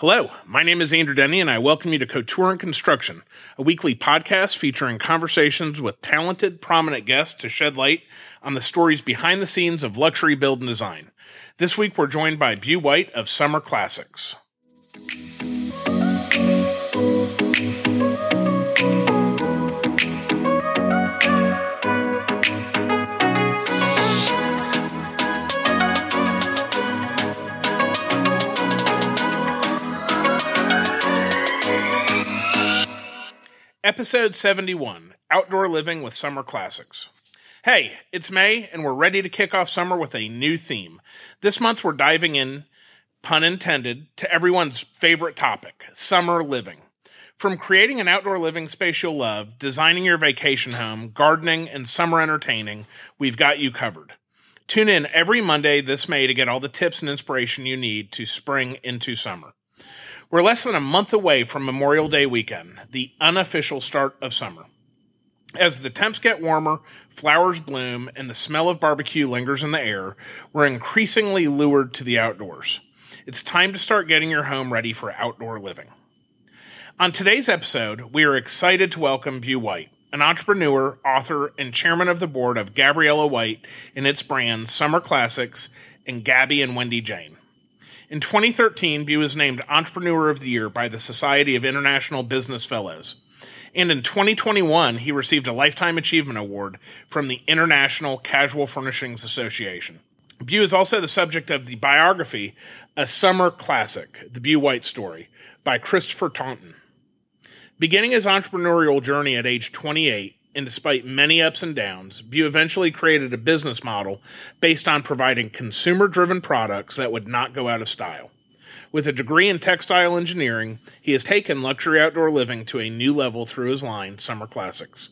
Hello, my name is Andrew Denny, and I welcome you to Couture and Construction, a weekly podcast featuring conversations with talented, prominent guests to shed light on the stories behind the scenes of luxury build and design. This week, we're joined by Bew White of Summer Classics. Episode 71 Outdoor Living with Summer Classics. Hey, it's May, and we're ready to kick off summer with a new theme. This month, we're diving in, pun intended, to everyone's favorite topic summer living. From creating an outdoor living space you'll love, designing your vacation home, gardening, and summer entertaining, we've got you covered. Tune in every Monday this May to get all the tips and inspiration you need to spring into summer. We're less than a month away from Memorial Day weekend, the unofficial start of summer. As the temps get warmer, flowers bloom, and the smell of barbecue lingers in the air, we're increasingly lured to the outdoors. It's time to start getting your home ready for outdoor living. On today's episode, we are excited to welcome Bew White, an entrepreneur, author, and chairman of the board of Gabriella White and its brands Summer Classics and Gabby and Wendy Jane. In 2013, Bew was named Entrepreneur of the Year by the Society of International Business Fellows. And in 2021, he received a Lifetime Achievement Award from the International Casual Furnishings Association. Bew is also the subject of the biography, A Summer Classic, The Bew White Story, by Christopher Taunton. Beginning his entrepreneurial journey at age 28, and despite many ups and downs, Bew eventually created a business model based on providing consumer driven products that would not go out of style. With a degree in textile engineering, he has taken luxury outdoor living to a new level through his line, Summer Classics.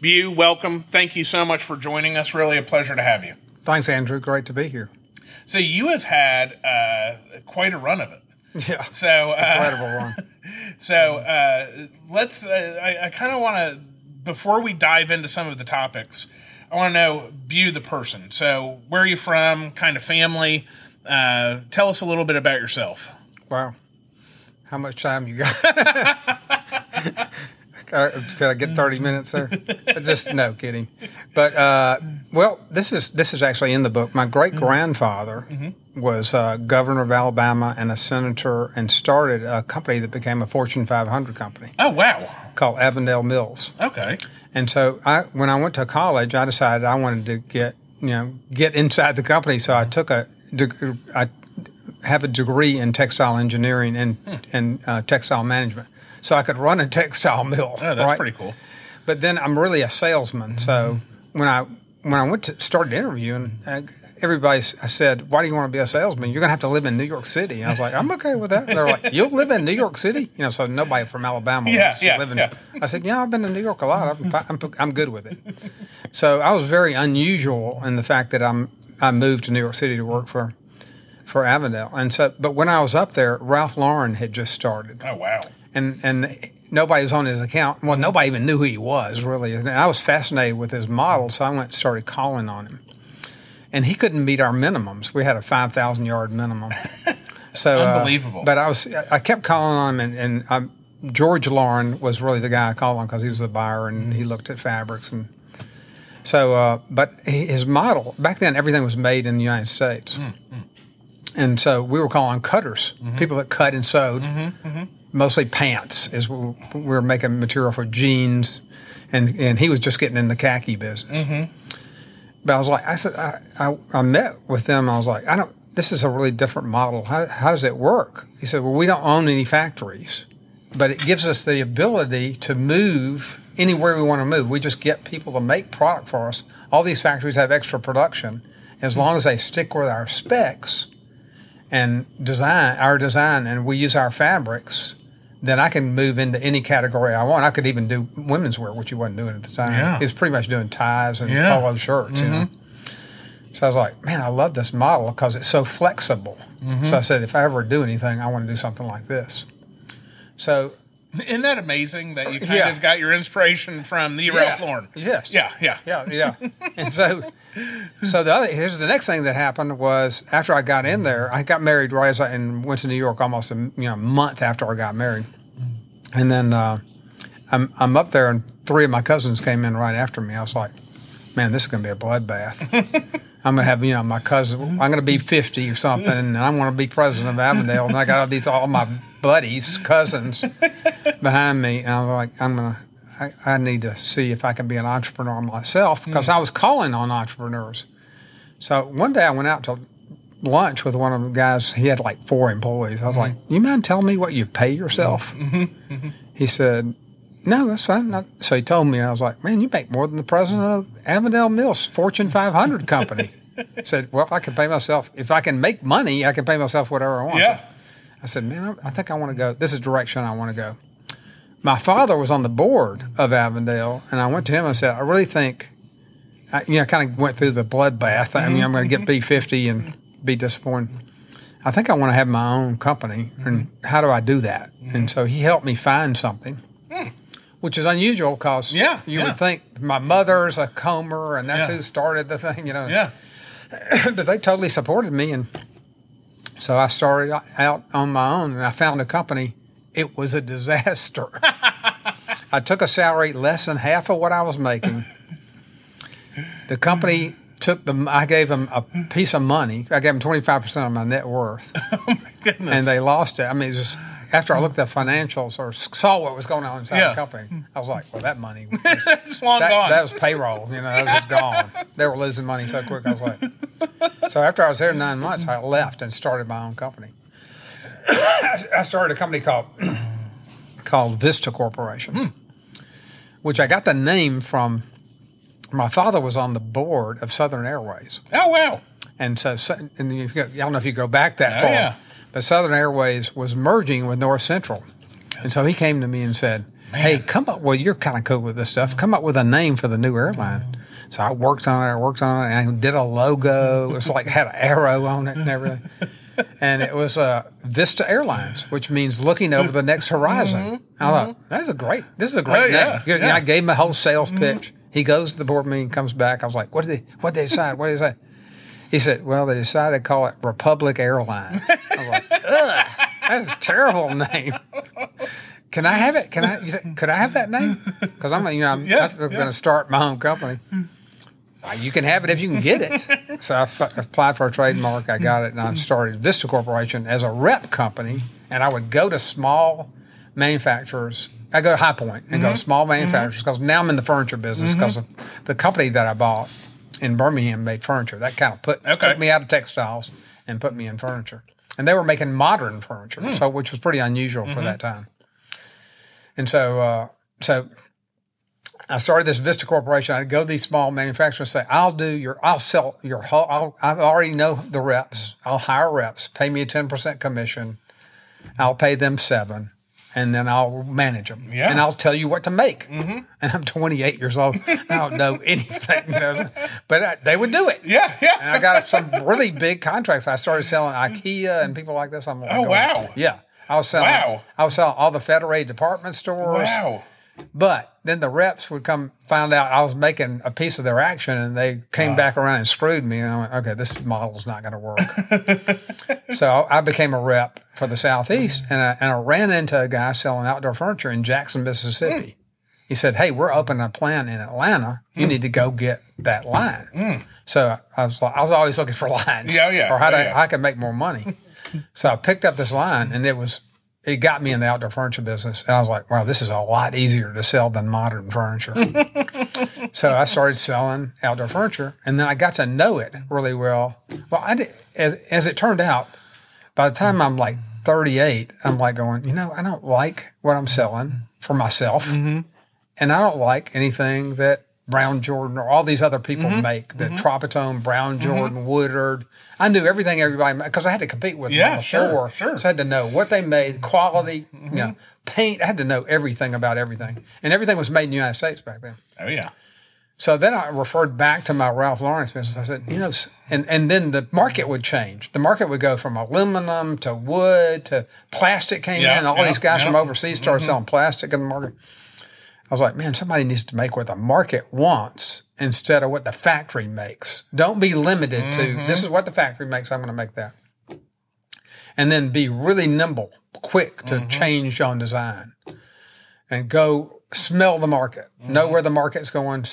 Bew, welcome. Thank you so much for joining us. Really a pleasure to have you. Thanks, Andrew. Great to be here. So, you have had uh, quite a run of it. Yeah. So, uh, Incredible run. So, uh, let's, uh, I, I kind of want to before we dive into some of the topics, I want to know Bew the person. So, where are you from? Kind of family? Uh, tell us a little bit about yourself. Wow. How much time you got? Could I get thirty minutes there? Just no kidding. But uh, well, this is this is actually in the book. My great grandfather mm-hmm. Was uh, governor of Alabama and a senator, and started a company that became a Fortune 500 company. Oh wow! Called Avondale Mills. Okay. And so I, when I went to college, I decided I wanted to get you know get inside the company. So I took a I have a degree in textile engineering and hmm. and uh, textile management so I could run a textile mill. Oh, that's right? pretty cool. But then I'm really a salesman. So mm-hmm. when I when I went to started interviewing, uh, everybody said, "Why do you want to be a salesman? You're going to have to live in New York City." And I was like, "I'm okay with that." They're like, "You'll live in New York City?" You know, so nobody from Alabama yeah, yeah, living. Yeah. I said, "Yeah, I've been to New York a lot. I'm, I'm, I'm good with it." So I was very unusual in the fact that I'm I moved to New York City to work for for Avondale, and so but when I was up there, Ralph Lauren had just started. Oh wow! and and nobody was on his account. Well, nobody even knew who he was really. And I was fascinated with his model, so I went and started calling on him. And he couldn't meet our minimums. We had a five thousand yard minimum. So uh, unbelievable. Uh, but I was I kept calling on him, and, and I, George Lauren was really the guy I called on because he was a buyer and he looked at fabrics and. So, uh, but his model back then, everything was made in the United States, mm-hmm. and so we were calling cutters, mm-hmm. people that cut and sewed. Mm-hmm, mm-hmm mostly pants. Is we were making material for jeans, and and he was just getting in the khaki business. But I was like, I said, I, I, I met with them. I was like, I don't. This is a really different model. How how does it work? He said, Well, we don't own any factories, but it gives us the ability to move anywhere we want to move. We just get people to make product for us. All these factories have extra production. As long as they stick with our specs and design our design and we use our fabrics, then I can move into any category I want. I could even do women's wear, which you wasn't doing at the time. Yeah. He was pretty much doing ties and yeah. polo shirts, mm-hmm. you know. So I was like, man, I love this model because it's so flexible. Mm-hmm. So I said, if I ever do anything, I want to do something like this. So Isn't that amazing that you kind Yeah. of got your inspiration from the Ralph Lauren? Yes. Yeah, yeah. Yeah, yeah. And so, so the other here's the next thing that happened was after I got in there, I got married right as I and went to New York almost a you know month after I got married, and then uh, I'm I'm up there and three of my cousins came in right after me. I was like, man, this is going to be a bloodbath. I'm going to have you know my cousin. I'm going to be 50 or something, and I'm to be president of Avondale, and I got all these all my buddies, cousins behind me, and I'm like, I'm going to. I, I need to see if I can be an entrepreneur myself mm. because I was calling on entrepreneurs. So one day I went out to lunch with one of the guys. He had like four employees. I was mm-hmm. like, "You mind telling me what you pay yourself?" Mm-hmm. Mm-hmm. He said, "No, that's fine." Not- So he told me. I was like, "Man, you make more than the president of Avondale Mills, Fortune 500 company." He said, "Well, I can pay myself if I can make money. I can pay myself whatever I want." Yeah. I said, man, I I think I want to go. This is direction I want to go. My father was on the board of Avondale, and I went to him and said, I really think, I, you know, I kind of went through the bloodbath. I mean, I'm going to get mm-hmm. B50 and be disappointed. I think I want to have my own company, and mm-hmm. how do I do that? Mm-hmm. And so he helped me find something, hmm. which is unusual because Yeah, you yeah. would think my mother's a Comer, and that's Yeah. who started the thing, you know Yeah. but they totally supported me and so I started out on my own and I found a company. It was a disaster. I took a salary less than half of what I was making. The company took the I gave them a piece of money. I gave them 25% of my net worth oh Goodness. and they lost it. I mean, it's just after I looked at financials or saw what was going on inside Yeah. the company, I was like, well, that money was it's long that, gone. that was payroll. You know, that was just gone. They were losing money so quick. I was like, so after I was there nine months, I left and started my own company. I started a company called called Vista Corporation, hmm. which I got the name from. My father was on the board of Southern Airways, oh wow. and so and you I don't know if you go back that Oh, far, yeah. But Southern Airways was merging with North Central, and so he came to me and said, "Hey, come up. Well, you're kind of cool with this stuff. Come up with a name for the new airline." So I worked on it. I worked on it, and I did a logo. It was like had an arrow on it and everything. And it was uh, Vista Airlines, which means looking over the next horizon. Mm-hmm. I thought mm-hmm. that's a great. This is a great Oh, name. yeah, yeah. I gave him a whole sales mm-hmm. pitch. He goes to the board meeting, comes back. I was like, "What did they? What did they decide? What did they say?" He said, "Well, they decided to call it Republic Airlines." I was like, "Ugh, that's a terrible name." Can I have it? Can I? Could I have that name? Because I'm, you know, I'm, Yeah, I'm going to start my own company. Uh, You can have it if you can get it. so I f- applied for a trademark. I got it, and I started Vista Corporation as a rep company. And I would go to small manufacturers. I go to High Point and go Mm-hmm. to small manufacturers because now I'm in the furniture business because the company that I bought in Birmingham made furniture. That kind of put Okay. took me out of textiles and put me in furniture. And they were making modern furniture, Hmm. so which was pretty unusual Mm-hmm. for that time. And so, uh, so I started this Vista Corporation. I'd go to these small manufacturers and say, "I'll do your, I'll sell your whole. I'll, I already know the reps. I'll hire reps. Pay me a ten percent commission. I'll pay them seven, and then I'll manage them. Yeah. And I'll tell you what to make. Mm-hmm. And I'm 28 years old. I don't know anything, you know, but I, they would do it. Yeah, yeah. And I got some really big contracts. I started selling IKEA and people like this. I'm like, Oh, wow. Yeah. I was selling. Wow. I was selling all the Federal department stores. Wow. But then the reps would come, found out I was making a piece of their action, and they came back around and screwed me. And I went, okay, this model's not going to work. so I became a rep for the Southeast, mm-hmm. and I, and I ran into a guy selling outdoor furniture in Jackson, Mississippi. Mm. He said, "Hey, we're opening a plant in Atlanta. You mm. need to go get that mm. line." So I was like, I was always looking for lines, Yeah, oh, yeah, or how yeah, to yeah. I could make more money. so I picked up this line, and it was it got me in the outdoor furniture business. And I was like, wow, this is a lot easier to sell than modern furniture. so I started selling outdoor furniture, and then I got to know it really well. Well, I did, as, as it turned out, by the time I'm like mm-hmm. 38, I'm like going, you know, I don't like what I'm selling mm-hmm. for myself, mm-hmm. and I don't like anything that Brown Jordan or all these other people make. The Tropitone, Brown Jordan, Woodard. I knew everything everybody because I had to compete with Yeah, them sure, before. sure. So I had to know what they made, quality, you know, paint. I had to know everything about everything, and everything was made in the United States back then. Oh yeah. So then I referred back to my Ralph Lauren business. I said, you know, and, and then the market would change. The market would go from aluminum to wood to plastic came Yeah, in. All yeah, these guys yeah. from overseas started mm-hmm. selling plastic in the market. I was like, man, somebody needs to make what the market wants instead of what the factory makes. Don't be limited to mm-hmm. this is what the factory makes. I'm going to make that. And then be really nimble, quick to mm-hmm. change on design and go smell the market, know where the market's going,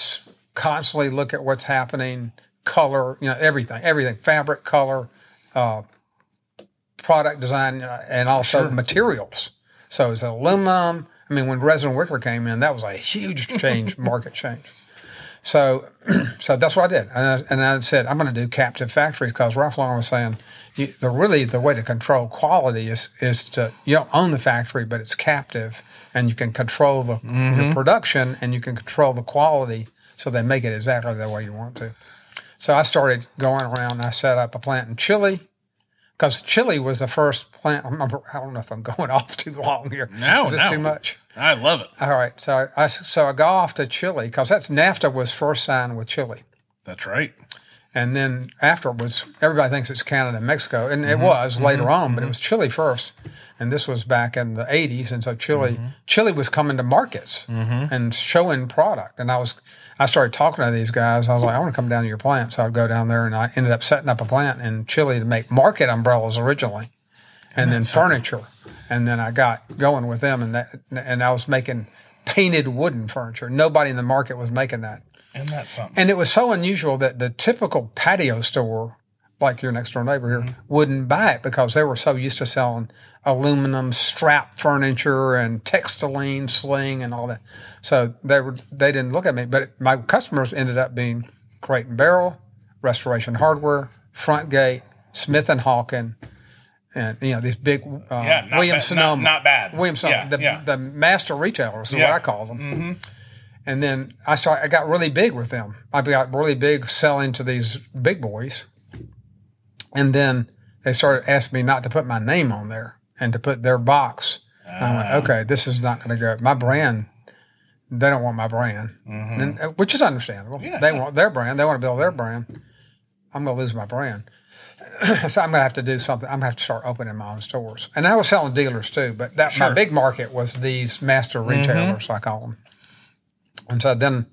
constantly look at what's happening, color, you know, everything, everything, fabric, color, uh, product design, uh, and also materials. So it's aluminum. I mean, when resin wicker came in, that was a huge change, market change. So, so that's what I did, and I, and I said I'm going to do captive factories because Ralph Lauren was saying you, the really the way to control quality is is to you don't own the factory, but it's captive, and you can control the your production and you can control the quality, so they make it exactly the way you want to. So I started going around. and I set up a plant in Chile because Chile was the first plant. I remember- I don't know if I'm going off too long here. No, is this no. too much? I love it. All right, so I so I go off to Chile because that's NAFTA was first signed with Chile, That's right. And then afterwards everybody thinks it's Canada and Mexico, and it was later on, but it was Chile first, and this was back in the '80s, and so Chile Chile was coming to markets and showing product, and I was I started talking to these guys. I was like, I want to come down to your plant, so I'd go down there, and I ended up setting up a plant in Chile to make market umbrellas originally, and then furniture, and then I got going with them, and that and I was making painted wooden furniture. Nobody in the market was making that. Isn't that something? And it was so unusual that the typical patio store, like your next door neighbor here, wouldn't buy it because they were so used to selling aluminum strap furniture and textilene sling and all that. So they were they didn't look at me. But my customers ended up being Crate and Barrel, Restoration Hardware, Frontgate, Smith and Hawken, and you know these big uh, Yeah, not Williams bad- Sonoma, not- not bad. Williams Yeah, Sonoma, the, yeah. the master retailers is Yeah. what I call them. And then I started, I got really big with them. I got really big selling to these big boys. And then they started asking me not to put my name on there and to put their box. And I went, ah. okay, this is not going to go. My brand, they don't want my brand, mm-hmm. and, uh, which is understandable. Yeah, they yeah. want their brand. They want to build their brand. I'm going to lose my brand. so I'm going to have to do something. I'm going to have to start opening my own stores. And I was selling dealers too, but that Sure. my big market was these master mm-hmm. retailers, I call them. And so then,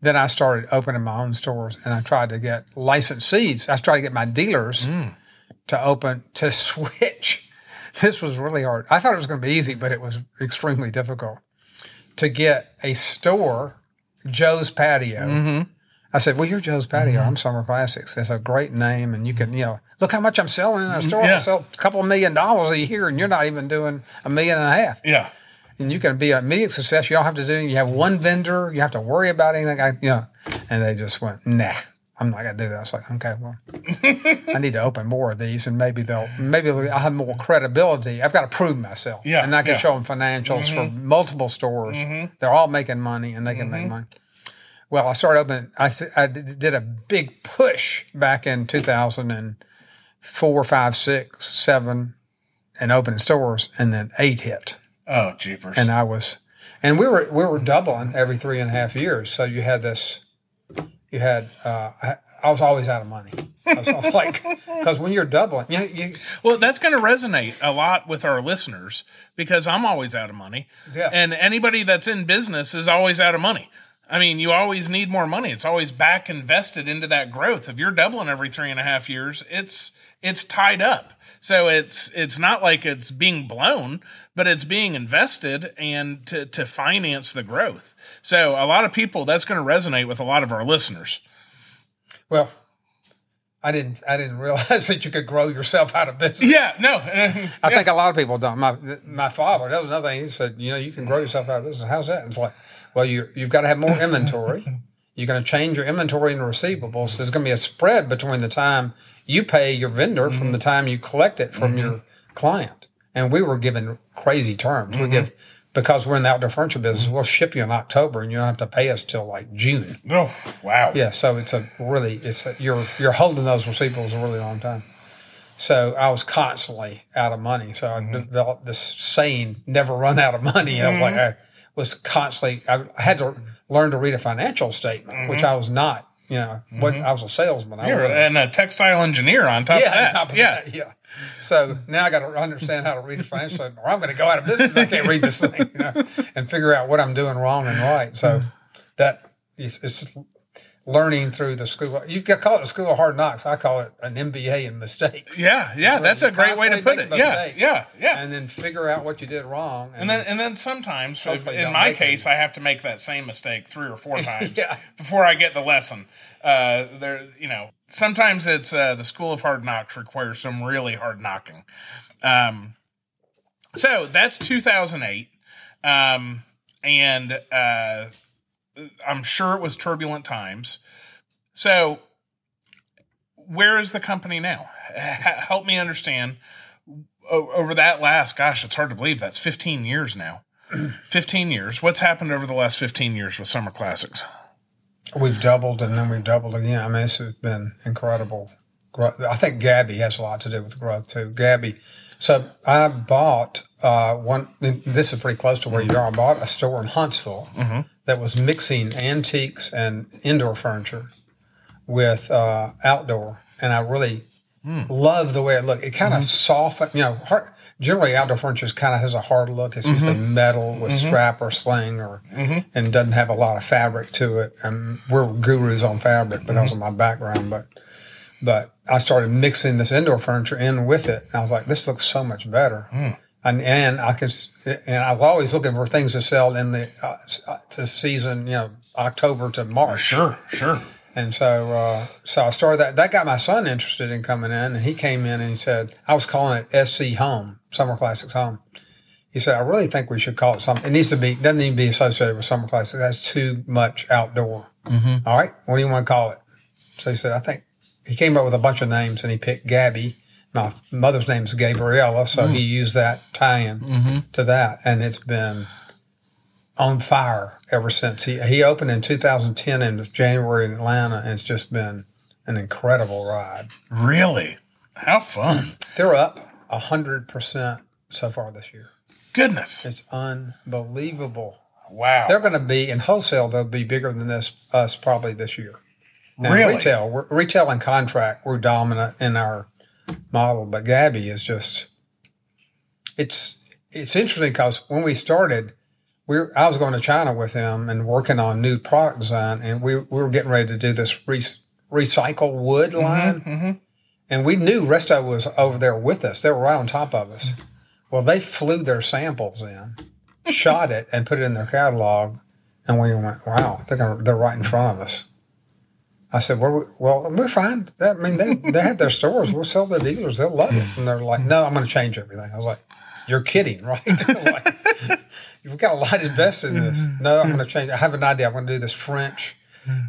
then I started opening my own stores, and I tried to get licensees. I tried to get my dealers hmm. to open to switch. This was really hard. I thought it was going to be easy, but it was extremely difficult to get a store, Joe's Patio. Mm-hmm. I said, "Well, you're Joe's Patio. Mm-hmm. I'm Summer Classics. That's a great name, and you can, you know, look how much I'm selling in a mm-hmm. store. Yeah. I sell a couple million dollars a year, and you're not even doing a million and a half." Yeah. And you can be an immediate success. You don't have to do. You have one vendor. You have to worry about anything. I, you know, and they just went, nah, I'm not gonna do that. I was like, okay, well, I need to open more of these, and maybe they'll, maybe I'll have more credibility. I've got to prove myself. Yeah, and I can yeah. show them financials for mm-hmm. multiple stores. Mm-hmm. They're all making money, and they can make mm-hmm. money. Well, I started opening. I I did a big push back in 2004, five, six, seven, and opening stores, and then eight hit Oh, jeepers. and I was, and we were we were doubling every three and a half years. So you had this, you had. Uh, I, I was always out of money. I was, I was like, because when you're doubling, you, you Well, that's going to resonate a lot with our listeners because I'm always out of money. Yeah. And anybody that's in business is always out of money. I mean, you always need more money. It's always back invested into that growth. If you're doubling every three and a half years, it's it's tied up. So it's it's not like it's being blown, but it's being invested and to, to finance the growth. So a lot of people that's going to resonate with a lot of our listeners. well, I didn't I didn't realize that you could grow yourself out of business. Yeah, no. I think a lot of people don't. My my father, that was another thing. He said, you know, you can grow yourself out of business. How's that? And It's like, well, you you've got to have more inventory. You're going to change your inventory into receivables. There's going to be a spread between the time you pay your vendor from mm-hmm. the time you collect it from mm-hmm. your client. And we were given crazy terms. We mm-hmm. give because we're in the outdoor furniture business. We'll ship you in October, and you don't have to pay us till like June. oh, wow. Yeah, so it's a really it's a, you're you're holding those receivables a really long time. So I was constantly out of money. So I mm-hmm. developed this saying, "Never run out of money." I was mm-hmm. like, I was constantly. I had to learn to read a financial statement, which I was not. You know, what I was a salesman. I You're and a uh, textile engineer on top yeah, of that. on top of yeah. that, yeah. So now I got to understand how to read a financial statement, or I'm going to go out of business. I can't read this thing, you know, and figure out what I'm doing wrong and right. So that is it's learning through the school. You can call it a school of hard knocks. I call it an MBA in mistakes. Yeah, yeah, that's a great way to put it. Yeah, yeah, yeah. and then figure out what you did wrong. And then, and then sometimes, if, in my case, I have to make that same mistake three or four times Yeah. before I get the lesson. Uh, there, you know, sometimes it's uh, the school of hard knocks requires some really hard knocking. Um, so that's 2008, um, and uh, I'm sure it was turbulent times. So, where is the company now? H- help me understand o- over that last gosh it's hard to believe that's 15 years now 15 years what's happened over the last 15 years with summer classics we've doubled and then we've doubled again. I mean, this has been incredible. growth. I think Gabby has a lot to do with growth too. Gabby. So I bought uh, one. This is pretty close to where you are. I bought a store in Huntsville mm-hmm. that was mixing antiques and indoor furniture with uh, outdoor, and I really hmm. love the way it looked. It kind of mm-hmm. softened. You know, hard, generally outdoor furniture kind of has a hard look. It's usually mm-hmm. metal with strap or sling, or and doesn't have a lot of fabric to it. And we're gurus on fabric because of my background, but but I started mixing this indoor furniture in with it. And I was like, this looks so much better. Hmm. And, and I can, and I'm always looking for things to sell in the uh, uh, to season, you know, October to March. sure sure And so, uh, so I started that. That got my son interested in coming in, and he came in and he said, "I was calling it SC Home, Summer Classics Home." He said, "I really think we should call it something. It needs to be doesn't need to be associated with Summer Classics. That's too much outdoor. All right, what do you want to call it?" So he said, "I think." He came up with a bunch of names, and he picked Gabby. My mother's name is Gabriella, so he mm. used that tie-in mm-hmm. to that, and it's been on fire ever since. He he opened in 2010 in January in Atlanta, and it's just been an incredible ride. really how fun They're up hundred percent so far this year. goodness It's unbelievable. wow They're going to be in wholesale. They'll be bigger than this us probably this year. Now, Really? retail, we're, retail and contract, we're dominant in our model, but Gabby is just. It's it's interesting because when we started, we were, I was going to China with him and working on new product design, and we, we were getting ready to do this re, recycle wood mm-hmm, line, mm-hmm. and we knew Resto was over there with us. They were right on top of us. Well, they flew their samples in, shot it, and put it in their catalog, and we went, "Wow, they're gonna, they're right in front of us." I said, well, we, well, we're fine. That, I mean, they, they had their stores. We'll sell the dealers. They'll love it. And they're like, no, I'm going to change everything. I was like, you're kidding, right? Like, You've got a lot invested in this. No, I'm going to change. I have an idea. I'm going to do this French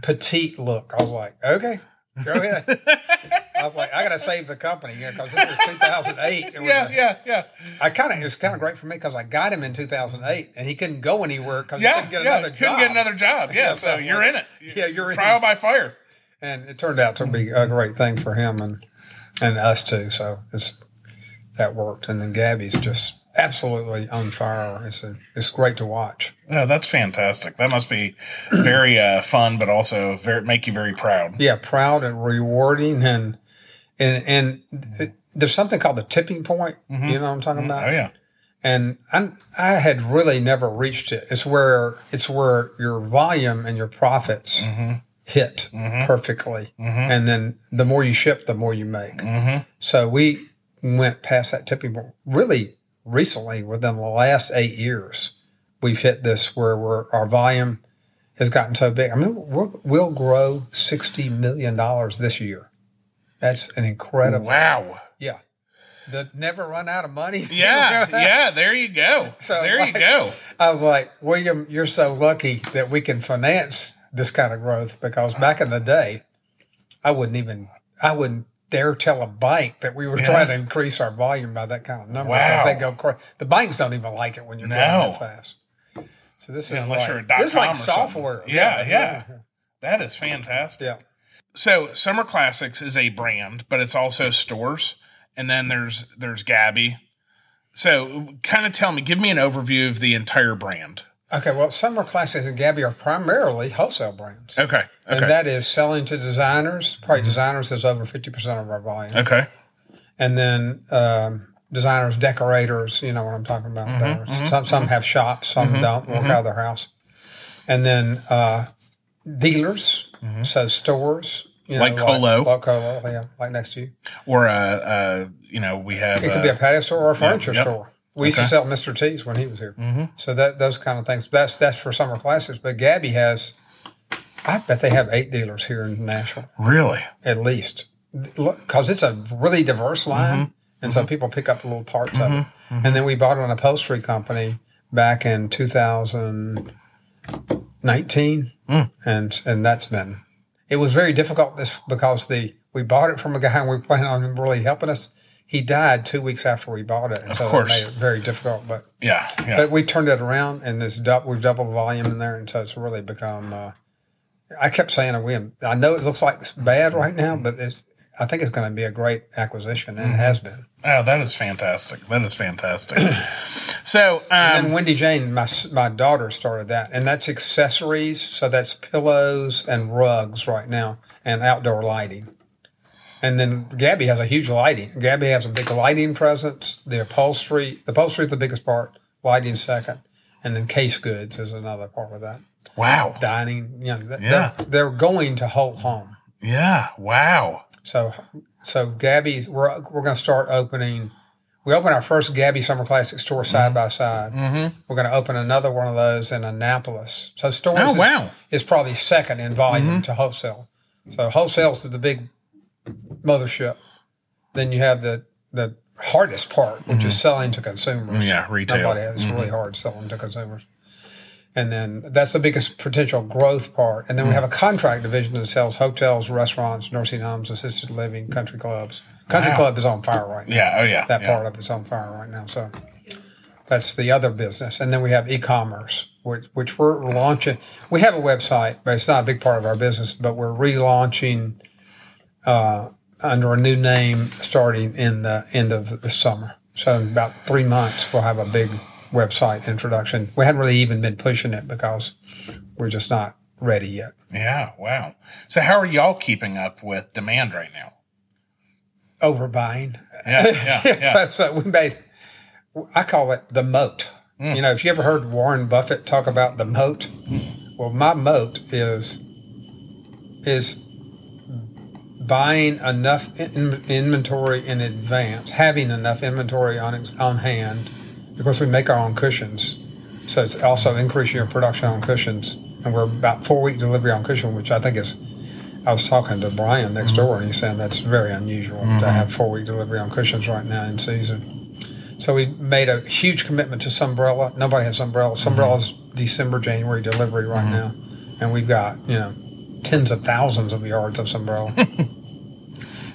petite look. I was like, okay, go ahead. I was like, I got to save the company because this was 2008. Was yeah a- yeah yeah I kind of it was kind of great for me because I got him in 2008 and he couldn't go anywhere because he yeah couldn't get yeah another couldn't job. get another job yeah so so you're in it Yeah, you're in trial by fire and it turned out to be a great thing for him and and us too. So it's that worked. And then Gabby's just absolutely on fire. It's a, it's great to watch. oh that's fantastic that must be very uh, fun but also very make you very proud Yeah, proud and rewarding and and and it, there's something called the tipping point. Mm-hmm. You know what I'm talking mm-hmm. about? oh yeah and I, I had really never reached it. It's where it's where your volume and your profits mm-hmm. Hit mm-hmm. perfectly, mm-hmm. and then the more you ship, the more you make. Mm-hmm. So we went past that tipping point really recently. Within the last eight years, we've hit this where we're, our volume has gotten so big. I mean, we're, we'll grow sixty million dollars this year. That's an incredible. wow Yeah. The never run out of money. yeah yeah there you go So, there you go I was like, William, you're so lucky that we can finance this kind of growth because back in the day, I wouldn't even, I wouldn't dare tell a bank that we were trying to increase our volume by that kind of number Wow. they go crazy. The banks don't even like it when you're No. growing that fast. So this is unless like, you're a dot this is like com something. software. Yeah, yeah. that is fantastic yeah. So Summer Classics is a brand, but it's also stores. And then there's there's Gabby. So kind of tell me, give me an overview of the entire brand. Okay, well, Summer Classics and Gabby are primarily wholesale brands. Okay. Okay. And that is selling to designers. Probably designers is over 50% of our volume. okay. And then um, designers, decorators, you know what I'm talking about there. Some, some have shops, some don't work out of their house. And then uh, dealers, so stores. You Like Colo. Like Colo, yeah, like next to you. Or uh, uh, you know, we have It could uh, be a patio store or a furniture yep. store. We used Okay. to sell Mr. T's when he was here. Mm-hmm. So that those kind of things. That's that's for Summer Classics. But Gabby has, I bet they have eight dealers here in Nashville really. at least, because it's a really diverse line, Mm-hmm. and so people pick up little parts of it. And then we bought an upholstery company back in 2019, Mm. and and that's been. It was very difficult this because the we bought it from a guy and we planned on really helping us. He died two weeks after we bought it, and so course. it made it very difficult. But Yeah. Yeah. but we turned it around, and it's dou- we've doubled the volume in there, and so it's really become. Uh, I kept saying William, I know it looks like it's bad right now, but it's. I think it's going to be a great acquisition, and it has been. oh, that is fantastic. That is fantastic. so, um, And Wendy Jane, my my daughter, started that, and that's accessories. So that's pillows and rugs right now, and outdoor lighting. And then Gabby has a huge lighting. Gabby has a big lighting presence. The upholstery, the upholstery is the biggest part. Lighting second, and then case goods is another part of that. wow. dining. You know, th- Yeah. they're, they're going to whole home. Yeah. Wow. So, so Gabby's we're we're going to start opening. We opened our first Gabby Summer Classic store side by side. Mm-hmm. We're going to open another one of those in Annapolis. So stores Oh, is, wow. is probably second in volume to wholesale. So wholesale's the big mothership. Then you have the the hardest part, which is mm-hmm. selling to consumers. Yeah, retail. Nobody has, It's really hard selling to consumers. And then that's the biggest potential growth part. And then we mm. have a contract division that sells hotels, restaurants, nursing homes, assisted living, country clubs. Country Wow. club is on fire right now. Yeah. Oh, yeah. That yeah. part of it's on fire right now. So that's the other business. And then we have e-commerce, which, which we're launching. We have a website, but it's not a big part of our business. But we're relaunching uh, under a new name starting in the end of the summer. So in about three months, we'll have a big website introduction. We hadn't really even been pushing it because we're just not ready yet. Yeah. Wow. So, how are y'all keeping up with demand right now? Overbuying. Yeah. Yeah. Yeah. so, so we made, I call it the moat. You know, if you ever heard Warren Buffett talk about the moat, well, my moat is is buying enough in, inventory in advance, having enough inventory on on hand, because we make our own cushions. So it's also increasing your production on cushions, and we're about four week delivery on cushion, which I think is. I was talking to Brian next mm-hmm. door, and he's saying that's very unusual to mm-hmm. have four week delivery on cushions right now in season. So we made a huge commitment to Sunbrella. Nobody has umbrellas. Mm-hmm. Umbrella's December, January delivery right now, and we've got you know tens of thousands of yards of Sunbrella,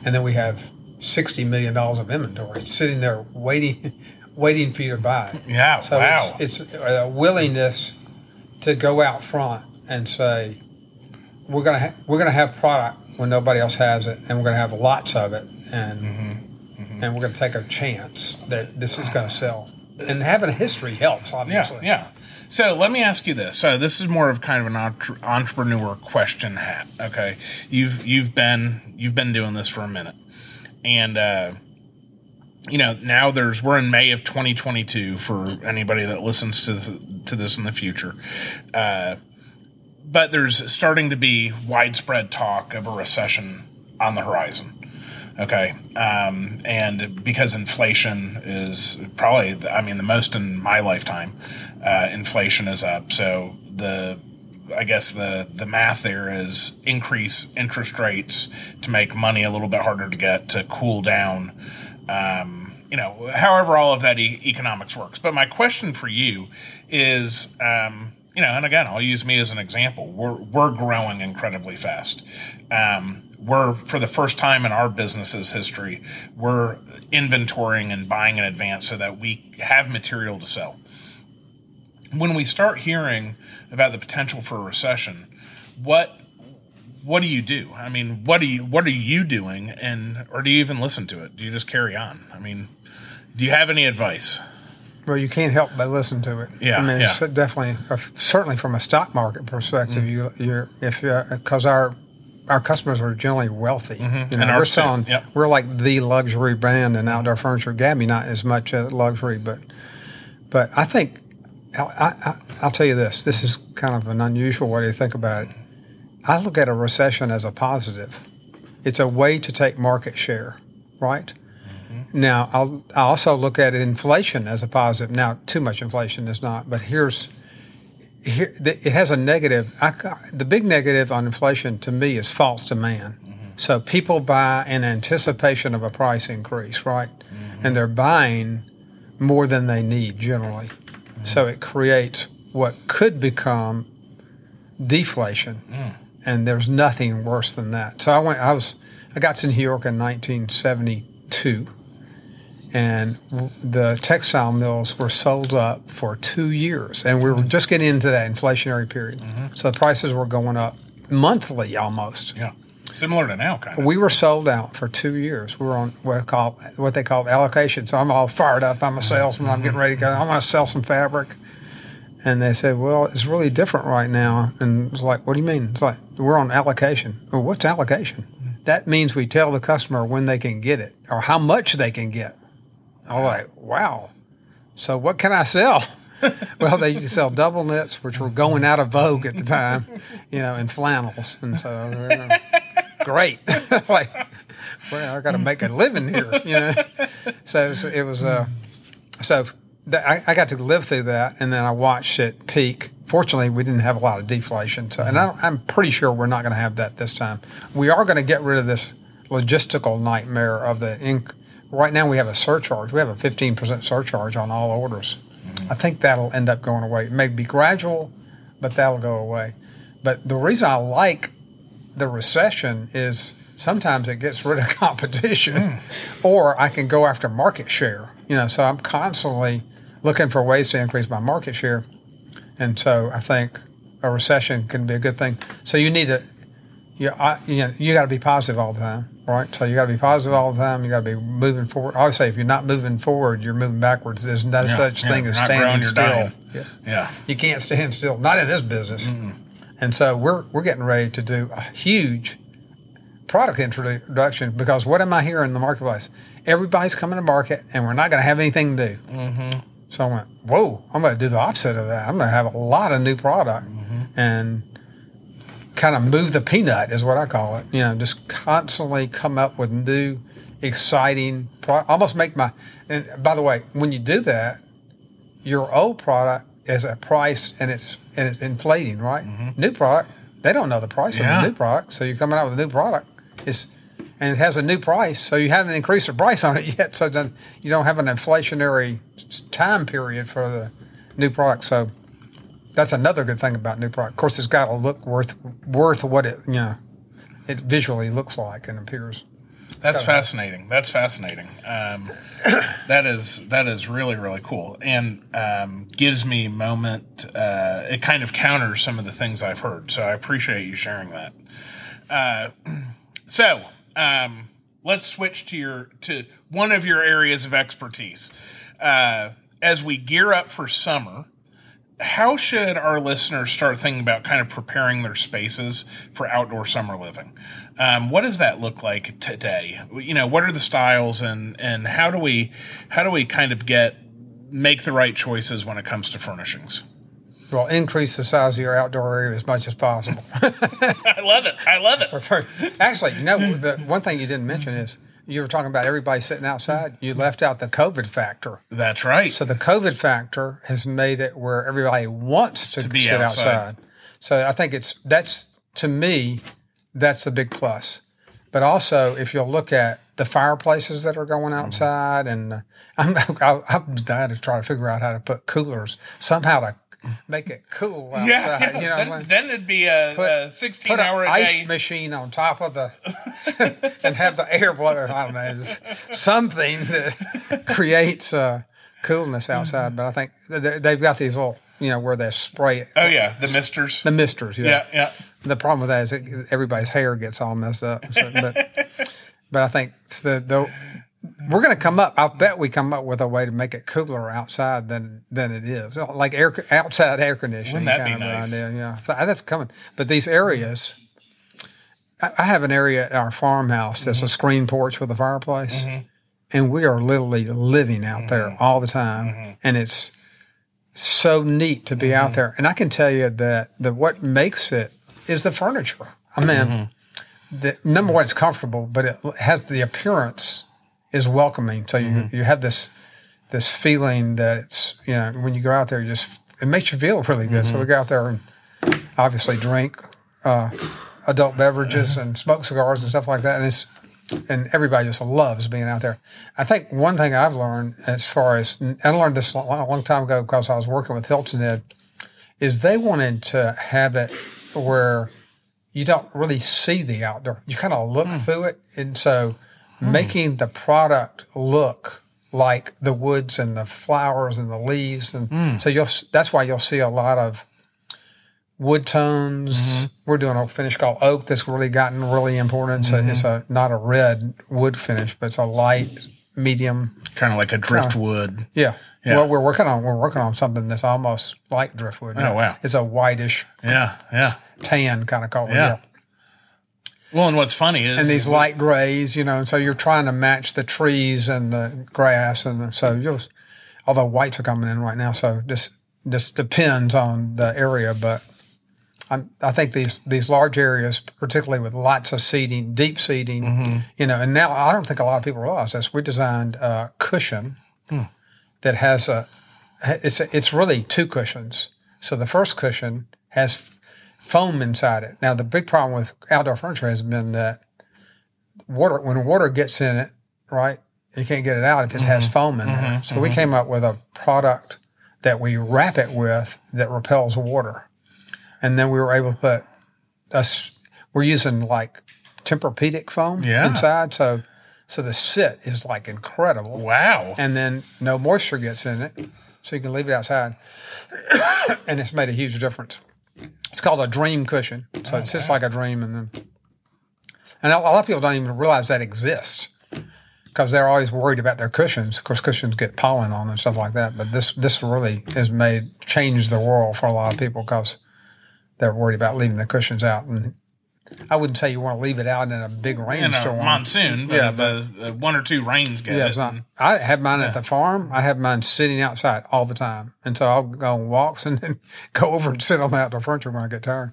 and then we have sixty million dollars of inventory sitting there waiting, waiting for you to buy. Yeah. So wow. it's, it's a willingness to go out front and say, we're gonna ha- we're gonna have product when nobody else has it, and we're gonna have lots of it, and Mm-hmm. and we're gonna take a chance that this is gonna sell. And having a history helps, obviously. yeah. yeah. So let me ask you this. So this is more of kind of an entre- entrepreneur question hat. Okay, you've you've been you've been doing this for a minute, and uh, you know now there's we're in May of 2022 for anybody that listens to th- to this in the future. Uh, but there's starting to be widespread talk of a recession on the horizon. Okay. Um, and because inflation is probably, I mean, the most in my lifetime, uh, inflation is up. So the, I guess the, the math there is increase interest rates to make money a little bit harder to get to cool down. Um, you know, however all of that e- economics works. But my question for you is, um, you know, and again, I'll use me as an example. We're we're growing incredibly fast. Um, we're for the first time in our business's history, we're inventorying and buying in advance so that we have material to sell. When we start hearing about the potential for a recession, what what do you do? I mean, what do you what are you doing, and or do you even listen to it? Do you just carry on? I mean, do you have any advice? Well, you can't help but listen to it. Yeah, I mean, it's definitely, uh, certainly from a stock market perspective, you, you're if because our our customers are generally wealthy. You know, Mm-hmm. And we're selling. yep. We're like the luxury brand in outdoor furniture. Gabby, not as much uh, luxury, but but I think I, I, I'll tell you this. This is kind of an unusual way to think about it. I look at a recession as a positive. It's a way to take market share, right? Now, I'll, I also look at inflation as a positive. Now, too much inflation is not, but here's here it has a negative. I, the big negative on inflation to me is false demand. Mm-hmm. So people buy in anticipation of a price increase, right? Mm-hmm. And they're buying more than they need generally. Mm-hmm. So it creates what could become deflation, mm. and there's nothing worse than that. So I went. I was. I got to New York in 1972, and the textile mills were sold up for two years, and we were mm-hmm. just getting into that inflationary period. Mm-hmm. So the prices were going up monthly almost. Yeah. Similar to now, kind of. We were sold out for two years. We were on what call what they call allocation. So I'm all fired up. I'm a salesman. I'm getting ready to go. I want to sell some fabric. And they said, "Well, it's really different right now." And it's like, "What do you mean?" It's like we're on allocation. Well, what's allocation? Mm-hmm. That means we tell the customer when they can get it or how much they can get. I'm like, "Wow." So what can I sell? well, they to sell double knits, which were going out of vogue at the time, you know, and flannels, and so uh, great. like, well, I got to make a living here, you know. So, so it was, uh, so I, I got to live through that, and then I watched it peak. Fortunately, we didn't have a lot of deflation, so and I, I'm pretty sure we're not going to have that this time. We are going to get rid of this logistical nightmare of the. Inc- right now, we have a surcharge. We have a 15% surcharge on all orders. I think that'll end up going away. It may be gradual, but that'll go away. But the reason I like the recession is sometimes it gets rid of competition, hmm. or I can go after market share. You know, so I'm constantly looking for ways to increase my market share, and so I think a recession can be a good thing. So you need to, you, I, you know, you got to be positive all the time, right? So you got to be positive all the time. You got to be moving forward. I always say if you're not moving forward, you're moving backwards. There's no such yeah, thing as standing still. Yeah. Yeah. You can't stand still, not in this business. And so we're we're getting ready to do a huge product introduction because what am I hearing in the marketplace? Everybody's coming to market, and we're not going to have anything new. Mm-hmm. So I went, whoa! I'm going to do the opposite of that. I'm going to have a lot of new product and kind of move the peanut is what I call it. You know, just constantly come up with new, exciting, pro- almost make my. And by the way, when you do that, your old product is a price and it's and it's inflating, right? Mm-hmm. New product, they don't know the price Yeah. of the new product, so you're coming out with a new product. It's and it has a new price, so you haven't increased the price on it yet, so then you don't have an inflationary time period for the new product. So that's another good thing about new product. Of course, it's got to look worth worth what it you know it visually looks like and appears. That's fascinating. That's fascinating. Um, that is that is really really cool, and um, gives me moment. Uh, it kind of counters some of the things I've heard, so I appreciate you sharing that. Uh, so um, let's switch to your to one of your areas of expertise. Uh, as we gear up for summer, how should our listeners start thinking about kind of preparing their spaces for outdoor summer living? Um, what does that look like today? You know, what are the styles and and how do we how do we kind of get make the right choices when it comes to furnishings? Well, increase the size of your outdoor area as much as possible. I love it. I love it. For- Actually, no. the one thing you didn't mention is you were talking about everybody sitting outside. You left out the COVID factor. That's right. So the COVID factor has made it where everybody wants to, be sit outside. outside. So I think it's that's to me, that's the big plus. But also, if you'll look at the fireplaces that are going outside, and uh, I'm I'm dying to try to figure out how to put coolers somehow to make it cool outside. yeah. You know, then, then it'd be a, a sixteen put hour a ice day. machine on top of the and have the air blower. I don't know, just something that creates uh, coolness outside. But I think they- they've got these little, you know, where they spray It. Oh yeah, the misters. the misters. Yeah. yeah, yeah. The problem with that is it, everybody's hair gets all messed up. So, but but I think it's the the we're going to come up. I'll bet we come up with a way to make it cooler outside than than it is, like air outside air conditioning. Wouldn't that kind be of nice? Idea. Yeah, so ah, that's coming. But these areas, I, I have an area at our farmhouse that's a mm-hmm. screen porch with a fireplace, mm-hmm. and we are literally living out there mm-hmm. all the time, and it's so neat to be out there. And I can tell you that the what makes it is the furniture. I mean, the number one, it's comfortable, but it has the appearance is welcoming. So you mm-hmm. you have this this feeling that it's you know when you go out there, you just it makes you feel really good. So we mm-hmm. go out there and obviously drink uh, adult beverages mm-hmm. and smoke cigars and stuff like that, and it's and everybody just loves being out there. I think one thing I've learned as far as and I learned this a long, time ago because I was working with Hilton Ed, is they wanted to have it where you don't really see the outdoor. You kind of look mm. through it, and so Mm. making the product look like the woods and the flowers and the leaves, and mm. so you'll. That's why you'll see a lot of wood tones. Mm-hmm. We're doing a finish called oak that's really gotten really important. So it's mm-hmm. a not a red wood finish, but it's a light medium. Kind of like a driftwood. Yeah. Yeah. Well, we're working on we're working on something that's almost like driftwood. Oh, wow. It's a whitish Yeah, yeah. tan kind of color. Yeah. Well, and what's funny is and these light grays, you know, and so you're trying to match the trees and the grass, and so you'll. Although whites are coming in right now, so just just depends on the area, but I'm, I think these these large areas, particularly with lots of seating, deep seating, mm-hmm. you know, and now I don't think a lot of people realize this. We designed a cushion hmm. that has a it's a, it's really two cushions. So the first cushion has foam inside it. Now the big problem with outdoor furniture has been that water when water gets in it, right? You can't get it out if it has mm-hmm. foam in there. Mm-hmm. So we mm-hmm. came up with a product that we wrap it with that repels water, and then we were able to put us. We're using like Tempur-Pedic foam Yeah. inside, so so the sit is like incredible wow. and then no moisture gets in it, so you can leave it outside, and it's made a huge difference. It's called a dream cushion, so it sits like a dream, and then and a lot of people don't even realize that exists because they're always worried about their cushions. Of course, cushions get pollen on and stuff like that, but this this really has made changed the world for a lot of people because they're worried about leaving the cushions out. And I wouldn't say you want to leave it out in a big in rainstorm. monsoon, but Yeah, a one or two rains get Yeah, it, not. I have mine at the farm. I have mine sitting outside all the time, and so I'll go on walks and then go over and sit on the outdoor furniture when I get tired.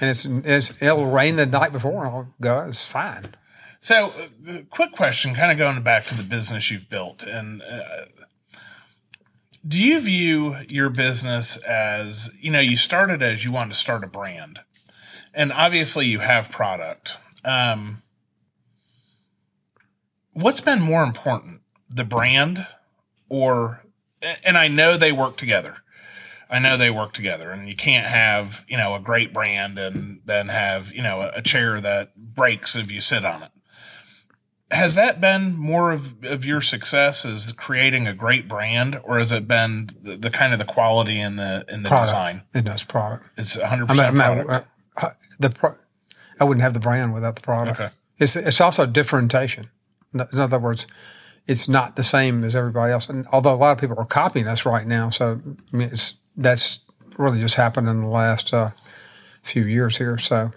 And it's, it's it'll rain the night before, and I'll go. It's fine. So, uh, quick question, kind of going back to the business you've built, and uh, do you view your business as you know you started as you wanted to start a brand, and obviously you have product. Um, what's been more important, the brand, or and I know they work together. I know they work together, and you can't have you know a great brand and then have you know a, chair that breaks if you sit on it has that been more of, of your success as creating a great brand or has it been the, the kind of the quality in the in the Product. design It does product. it's 100% I mean, I mean, product uh, Uh, the pro- I wouldn't have the brand without the product. Okay. It's it's also differentiation. In other words, it's not the same as everybody else. And although a lot of people are copying us right now, so I mean, it's that's really just happened in the last uh, few years here. So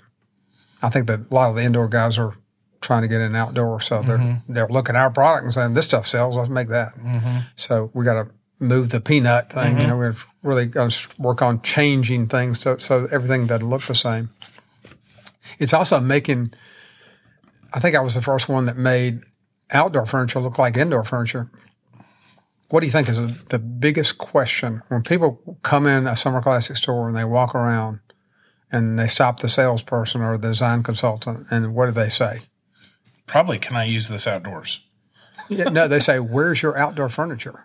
I think that a lot of the indoor guys are trying to get in outdoor, so they're mm-hmm. they're looking at our product and saying this stuff sells. Let's make that. Mm-hmm. So we got to move the peanut thing. You know, mm-hmm. we're really going to work on changing things so so everything doesn't look the same. It's also making. I think I was the first one that made outdoor furniture look like indoor furniture. What do you think is the biggest question when people come in a summer classic store and they walk around and they stop the salesperson or the design consultant and what do they say? probably can i use this outdoors Yeah, no, they say, "Where's your outdoor furniture?"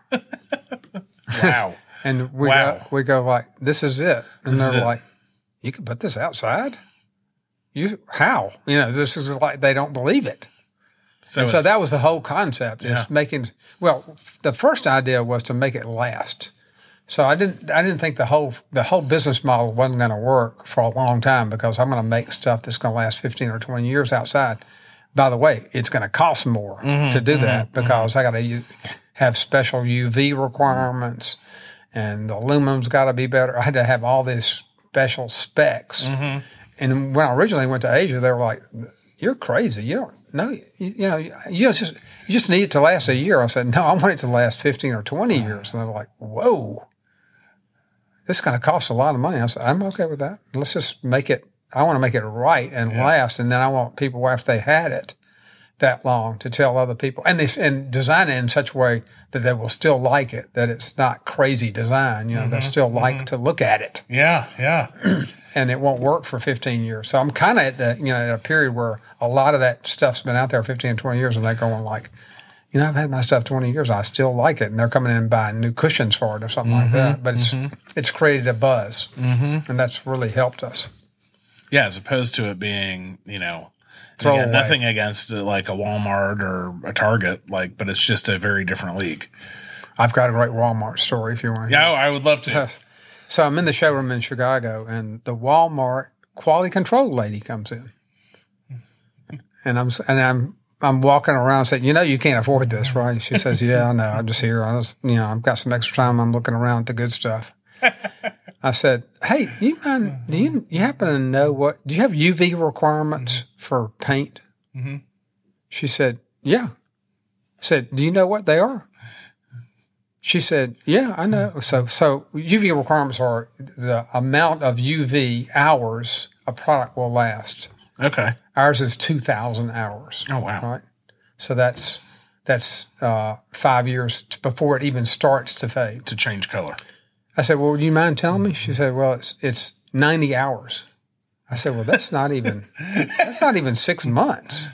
wow And we Wow. go, we go like, "This is it," and This they're it. like, "You can put this outside." You how? You know, this is like they don't believe it. so, so that was the whole concept is Yeah. making well f- the first idea was to make it last so i didn't i didn't think the whole the whole business model wasn't going to work for a long time because i'm going to make stuff that's going to last 15 or 20 years outside By the way, it's going to cost more mm-hmm, to do mm-hmm, that mm-hmm. because I got to have special UV requirements and the aluminum's got to be better. I had to have all these special specs. And when I originally went to Asia, they were like, "You're crazy. You don't know. You, you know, you just you just need it to last a year." I said, "No, I want it to last fifteen or twenty years." And they're like, "Whoa, this is going to cost a lot of money." I said, "I'm okay with that. Let's just make it. I want to make it right and last, and then I want people after they had it." That long to tell other people, and this and design it in such a way that they will still like it. That it's not crazy design. You know, they mm-hmm. still like mm-hmm. to look at it Yeah, yeah. and it won't work for 15 years. So I'm kind of at the, you know, at a period where a lot of that stuff's been out there 15, 20 years and they're going like, you know, I've had my stuff 20 years. I still like it. And they're coming in and buying new cushions for it or something like that. Mm-hmm, but it's, it's created a buzz and that's really helped us. Yeah, as opposed to it being, you know, Throw again, nothing against uh, like a Walmart or a Target, like, but it's just a very different league. I've got a great Walmart story if you want Yeah, I would love to. Yes. So I'm in the showroom in Chicago, and the Walmart quality control lady comes in, and I'm and I'm I'm walking around saying, you know, you can't afford this, right? She says, yeah, I know. I'm just here. I was, you know, I've got some extra time. I'm looking around at the good stuff. I said, hey, you mind? Do you you happen to know what? Do you have UV requirements for paint? She said, yeah. I said, do you know what they are? She said, "Yeah, I know." So, so UV requirements are the amount of UV hours a product will last. Okay. Ours is two thousand hours. Oh, wow. Right. So that's that's uh, five years before it even starts to fade. To change color. I said, "Well, would you mind telling me?" She said, "Well, it's it's ninety hours." I said, "Well, that's not even that's not even six months."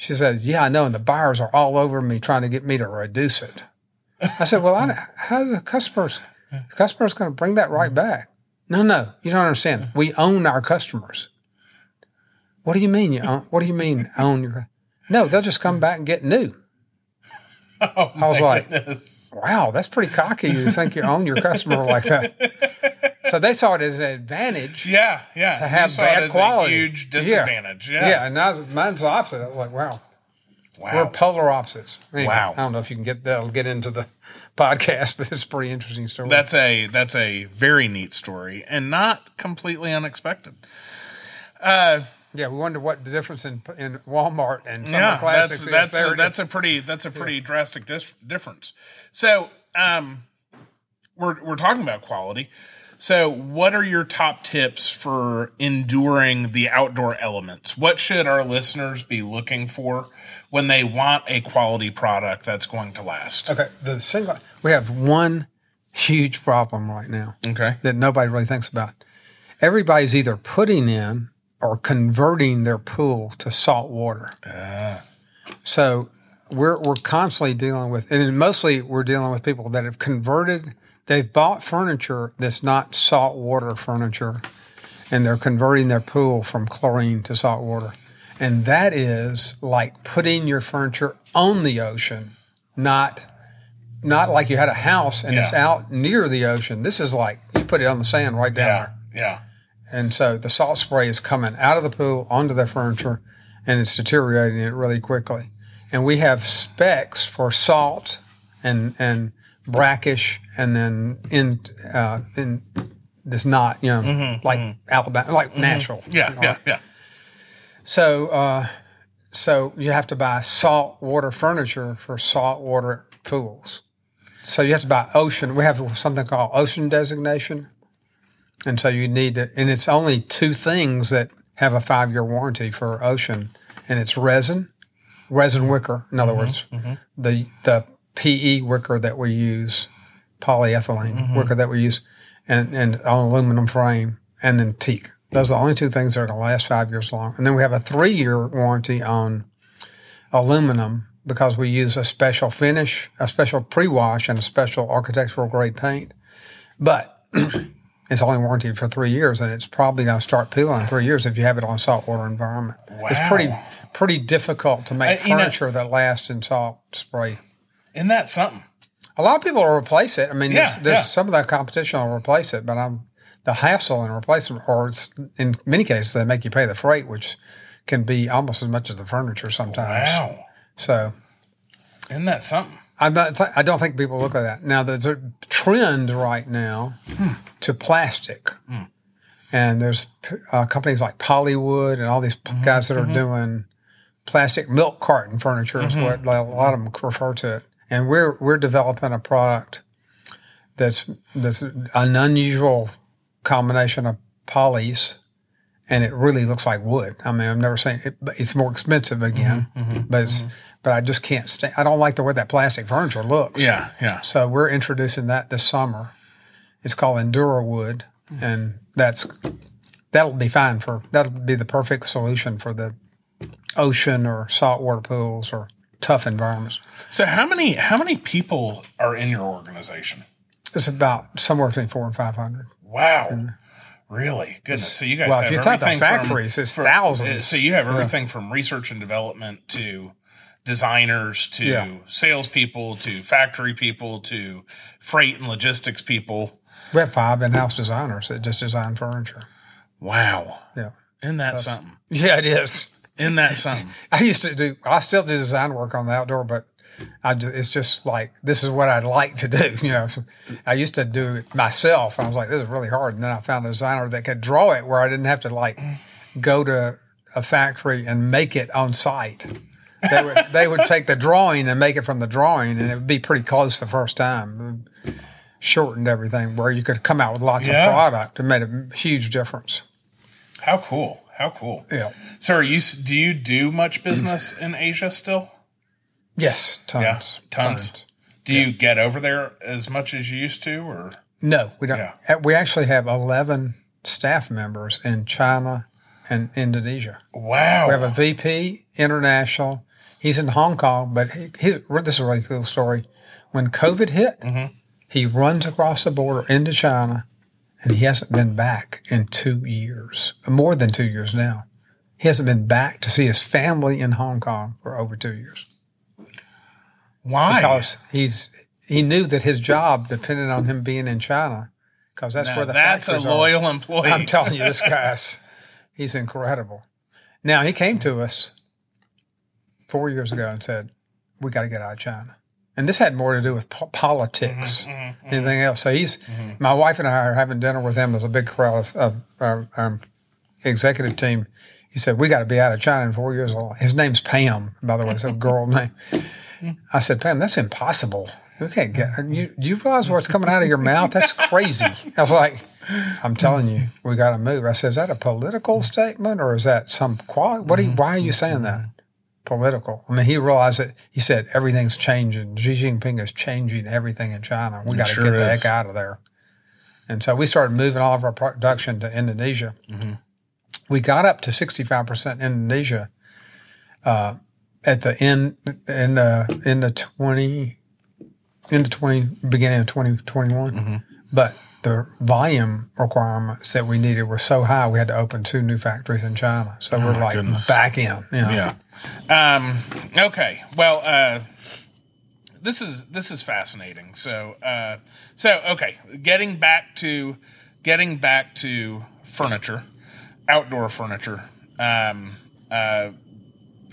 She says, "Yeah, I know, and the buyers are all over me trying to get me to reduce it." I said, "Well, I, how the customers the customers going to bring that right mm-hmm. back?" No, no, you don't understand. We own our customers. What do you mean you own? What do you mean own your? No, they'll just come back and get new. Oh, I was like, goodness. Wow, that's pretty cocky to think you own your customer like that. So they saw it as an advantage. yeah, yeah. To have you saw bad it as quality. a huge disadvantage. Yeah. Yeah, and now mine's the opposite. I was like, wow, Wow. we're polar opposites. Anyway, Wow. I don't know if you can get that'll get into the podcast, but it's a pretty interesting story. That's a that's a very neat story and not completely unexpected. Uh, yeah, we wonder what the difference in in Walmart and summer yeah, of the classics that's is. that's a, that's a pretty that's a pretty drastic dis- difference. So, um, we're we're talking about quality. So, what are your top tips for enduring the outdoor elements? What should our listeners be looking for when they want a quality product that's going to last? okay. The single we have one huge problem right now. Okay. that nobody really thinks about. Everybody's either putting in or converting their pool to salt water. Ah. So we're we're constantly dealing with, and mostly we're dealing with people that have converted. They've bought furniture that's not salt water furniture, and they're converting their pool from chlorine to salt water, and that is like putting your furniture on the ocean, not not like you had a house and it's out near the ocean. This is like you put it on the sand right down Yeah. there. Yeah. And so the salt spray is coming out of the pool onto the furniture and it's deteriorating it really quickly. And we have specs for salt and and brackish and then in uh in this not, you know, like Alabama like natural. Yeah. All Yeah. right? Yeah. So uh so you have to buy salt water furniture for salt water pools. So you have to buy ocean. We have something called ocean designation. And so you need to, and it's only two things that have a five year warranty for ocean, and it's resin, resin wicker. In other mm-hmm, words, mm-hmm. the the PE wicker that we use, polyethylene mm-hmm. wicker that we use, and and an aluminum frame, and then teak. Those are the only two things that are going to last five years long. And then we have a three year warranty on aluminum because we use a special finish, a special pre wash, and a special architectural grade paint. But it's only warranted for three years, and it's probably going to start peeling in three years if you have it on a saltwater environment. Wow. It's pretty pretty difficult to make Uh, you know- furniture that lasts in salt spray. Isn't that something? A lot of people will replace it. I mean, there's, Yeah, there's yeah. some of that competition will replace it, but I'm the hassle in replacement, or it's, in many cases they make you pay the freight, which can be almost as much as the furniture sometimes. Wow. So Isn't that something? I'm not, th- I don't think people look at that. Now, there's a trend right now to plastic. And there's uh, companies like Polywood and all these p- mm-hmm. guys that are mm-hmm. doing plastic milk carton furniture, is what mm-hmm. a lot of them refer to it. And we're, we're developing a product that's, that's an unusual combination of polys and it really looks like wood. I mean, I've never seen it, but it's more expensive again, but it's, but I just can't stand, I don't like the way that plastic furniture looks. Yeah, yeah. So we're introducing that this summer. It's called Endura Wood, and that's that'll be fine for that'll be the perfect solution for the ocean or saltwater pools or tough environments. So how many how many people are in your organization? It's about somewhere between four and five hundred. Wow. Mm-hmm. Really? Goodness. So you guys Well, have everything factories, from, it's from- thousands. So you have everything from research and development to designers to Yeah. salespeople to factory people to freight and logistics people. We have five in-house designers that just design furniture. Wow. Yeah, Isn't that something? yeah, it is. Isn't that something? I used to do. I still do design work on the outdoor, but I ju- it's just like this is what I'd like to do. You know, So I used to do it myself. I was like, this is really hard, and then I found a designer that could draw it where I didn't have to like go to a factory and make it on site. They would they would take the drawing and make it from the drawing, and it would be pretty close the first time. Shortened everything where you could come out with lots Yeah. of product. It made a huge difference. How cool. How cool. Yeah. So are you do you do much business in Asia still? Yes, tons, Yeah. Tons. Do you get over there as much as you used to or No, we don't. Yeah. Uh, We actually have 11 staff members in China and Indonesia. Wow. We have a VP international. He's in Hong Kong, but he, he, this is a really cool story. When COVID hit, mm-hmm. he runs across the border into China, and he hasn't been back in two years, more than two years now. He hasn't been back to see his family in Hong Kong for over two years Why? because he's he knew that his job depended on him being in China because that's Now, where the that's a factories are. loyal employee. I'm telling you, this guy's he's incredible. Now he came to us four years ago and said, "We got to get out of China." And this had more to do with po- politics, Mm-hmm, mm-hmm, mm-hmm. anything else. So he's mm-hmm. my wife and I are having dinner with him. There's a big crowd of our, our um, executive team. He said, "We got to be out of China in four years." His name's Pam, by the way. It's a girl name. I said, Pam, that's impossible. We can't get. You, you realize what's coming out of your mouth? That's crazy. I was like, I'm telling you, we got to move. I said, is that a political statement or is that some qual? What? Are you, why are you saying that? Political. I mean, he realized it. He said everything's changing. Xi Jinping is changing everything in China. We got to sure get the is. heck out of there. And so we started moving all of our production to Indonesia. We got up to 65% Indonesia uh, at the end in the in the 20 in the 20 beginning of 2021. But the volume requirements that we needed were so high, we had to open two new factories in China. So we're like goodness. back in. You know? Yeah. Um, okay. Well, uh, this is this is fascinating. So, uh, so okay, getting back to getting back to furniture, outdoor furniture. Um, uh,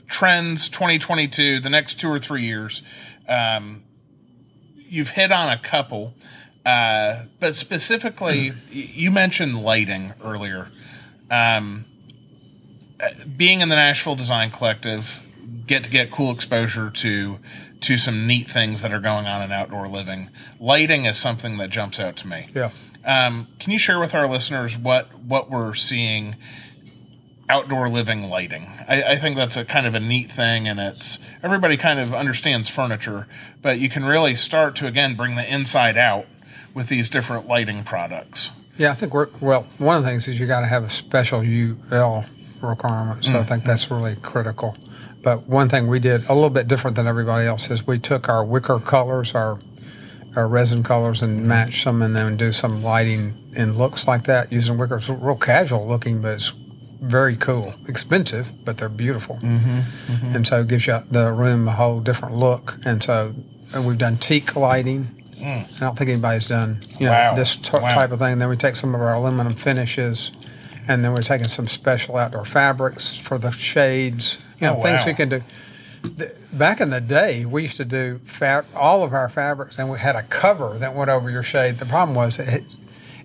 trends 2022, the next two or three years. Um, you've hit on a couple, uh, but specifically, you mentioned lighting earlier being in the Nashville Design Collective, get to get cool exposure to to some neat things that are going on in outdoor living. Lighting is something that jumps out to me. Yeah. Um, can you share with our listeners what what we're seeing outdoor living lighting? I, I think that's a kind of a neat thing, and it's everybody kind of understands furniture, but you can really start to again bring the inside out with these different lighting products. Yeah, I think we're well. One of the things is you got to have a special UL requirement, so I mm. think that's really critical. But one thing we did a little bit different than everybody else is we took our wicker colors, our our resin colors, and mm-hmm. matched them, and then do some lighting and looks like that using wicker. It's real casual looking, but it's very cool. Expensive, but they're beautiful, mm-hmm, mm-hmm. and so it gives you the room a whole different look. And so we've done teak lighting. I don't think anybody's done you know, Wow. this t- Wow. type of thing. Then we take some of our aluminum finishes and then we're taking some special outdoor fabrics for the shades. You know, Oh, things wow. we can do. The- Back in the day, we used to do fa- all of our fabrics, and we had a cover that went over your shade. The problem was it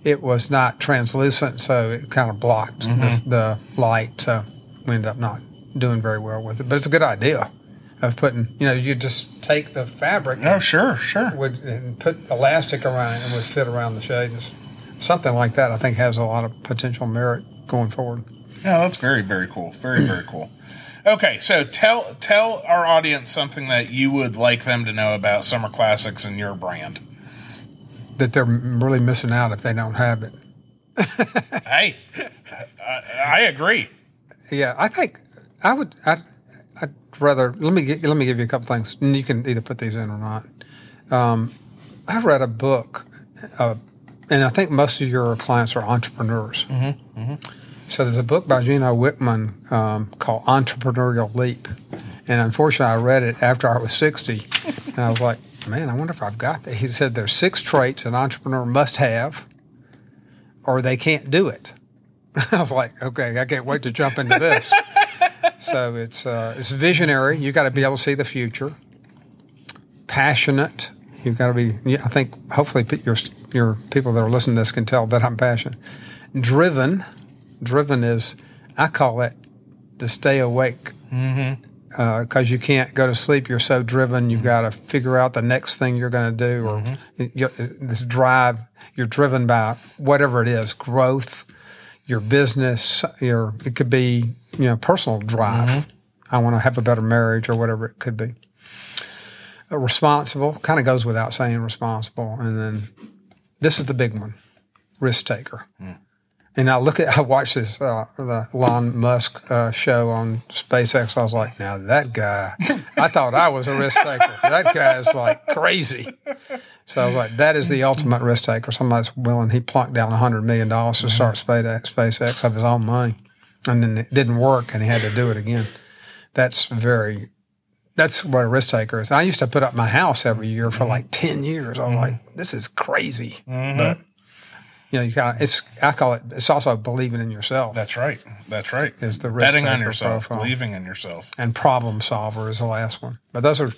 it was not translucent, so it kind of blocked mm-hmm. the, the light. So we ended up not doing very well with it. But it's a good idea of putting. You know, you just take the fabric Oh, sure, sure. would and put elastic around it and would fit around the shade. It's- Something like that, I think, has a lot of potential merit going forward. Yeah, that's very, very cool. Very, very cool. Okay, so tell tell our audience something that you would like them to know about Summer Classics and your brand. That they're really missing out if they don't have it. Hey, I, I agree. Yeah, I think I would. I'd rather let me get, let me give you a couple things, and you can either put these in or not. Um, I read a book, uh, and I think most of your clients are entrepreneurs. So there's a book by Gino Wickman um, called Entrepreneurial Leap, and unfortunately, I read it after I was 60, and I was like, man, I wonder if I've got that. He said there's six traits an entrepreneur must have, or they can't do it. I was like, okay, I can't wait to jump into this. So it's uh, it's visionary. You got to be able to see the future. Passionate. You've got to be. I think hopefully your your people that are listening to this can tell that I'm passionate. Driven. Driven is I call it to stay awake. Mm-hmm. Uh, because you can't go to sleep, you're so driven. You've mm-hmm. got to figure out the next thing you're going to do, or mm-hmm. you- this drive. You're driven by whatever it is, growth, your business, your it could be you know personal drive. I want to have a better marriage or whatever it could be. Uh, responsible kind of goes without saying responsible, and then this is the big one, risk taker. And I look at I watched this uh, the Elon Musk uh, show on SpaceX. I was like, now that guy, I thought I was a risk taker. That guy is like crazy. So I was like, that is the ultimate risk taker. Somebody's willing. He plunked down hundred million dollars to start mm-hmm. SpaceX, SpaceX of his own money, and then it didn't work, and he had to do it again. That's very. That's what a risk taker is. I used to put up my house every year for mm-hmm. like ten years. I'm like, mm-hmm. this is crazy, but you know, you kind of it's. I call it. It's also believing in yourself That's right. That's right. Is the risk betting on yourself, profile. believing in yourself. and problem solver is the last one. But those are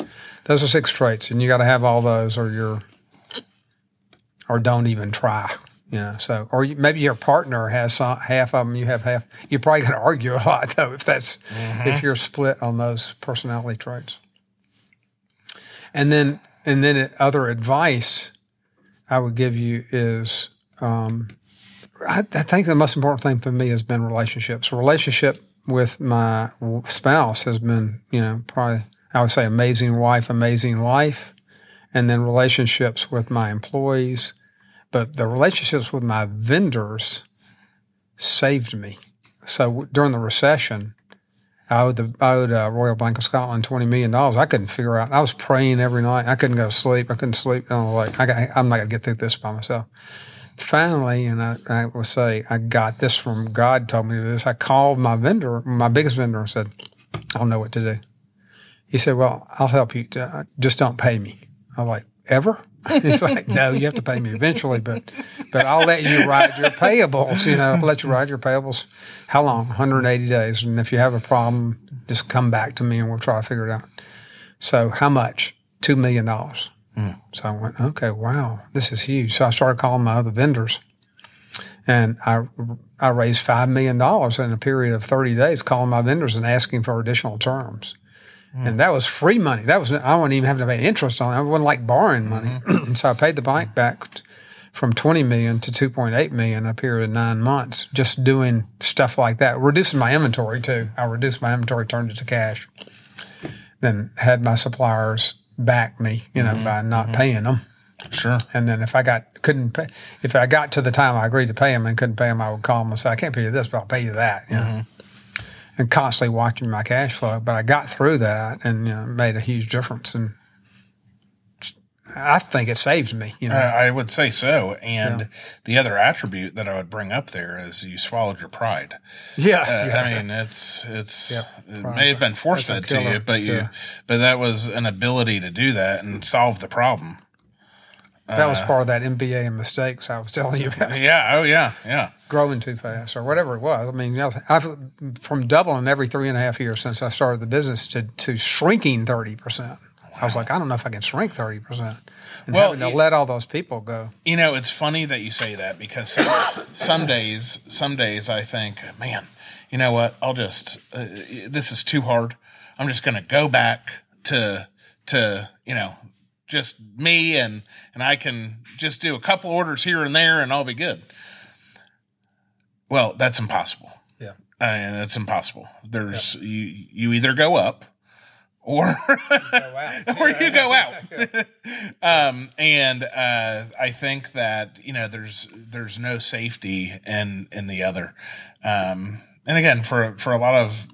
those are six traits, and you got to have all those, or you're or don't even try. You know, so or you, maybe your partner has some, half of them, you have half. You're probably going to argue a lot though if that's if you're split on those personality traits. And then and then other advice I would give you is um, I, I think the most important thing for me has been relationships. Relationship with my spouse has been, you know, probably I would say amazing wife, amazing life, and then relationships with my employees. But the relationships with my vendors saved me. So during the recession, I owed, the, I owed uh, Royal Bank of Scotland twenty million dollars. I couldn't figure out. I was praying every night. I couldn't go to sleep. I couldn't sleep. I was like, I got, I'm not gonna get through this by myself finally, and I, I will say, I got this from God told me this. I called my vendor, my biggest vendor, and said, I don't know what to do. He said, Well, I'll help you. Uh, Just don't pay me. I'm like, Ever? it's like, No, you have to pay me eventually, but but I'll let you ride your payables. You know, I'll let you ride your payables. How long? 180 days. And if you have a problem, just come back to me and we'll try to figure it out. So, how much? $2 million. Hmm. So I went, okay, wow, this is huge. So I started calling my other vendors, and I I raised five million dollars in a period of thirty days, calling my vendors and asking for additional terms. And that was free money. That was I wasn't even having to pay interest on it. I wasn't like borrowing money. Mm-hmm. so I paid the bank back from twenty million to two point eight million in a period of nine months, just doing stuff like that, reducing my inventory too. I reduced my inventory, turned it to cash, then had my suppliers back me, you know, mm-hmm. by not mm-hmm. paying them. Sure. And then if I got couldn't pay, if I got to the time I agreed to pay him and couldn't pay him, I would call him and say, I can't pay you this, but I'll pay you that. You know, and constantly watching my cash flow. But I got through that and you know, made a huge difference. And I think it saves me. You know, I I would say so. And the other attribute that I would bring up there is you swallowed your pride. yeah, Uh, yeah. I mean, it's it's Yeah, it may have been a- force fed to you, but you Yeah. but that was an ability to do that and solve the problem. That was part of that MBA and mistakes I was telling you about. Yeah. Oh, yeah. Yeah. growing too fast or whatever it was. I mean, I've from doubling every three and a half years since I started the business to, to shrinking 30%. I was like, I don't know if I can shrink 30% and Well, having to you- let all those people go. You know, it's funny that you say that because some, some days, some days I think, man, you know what? I'll just uh, this is too hard. I'm just going to go back to to you know just me and and I can just do a couple orders here and there and I'll be good. Well, that's impossible. Yeah. and that's impossible. There's you you either go up or or you go out. um, and uh, I think that you know there's there's no safety in in the other. Um, and again, for for a lot of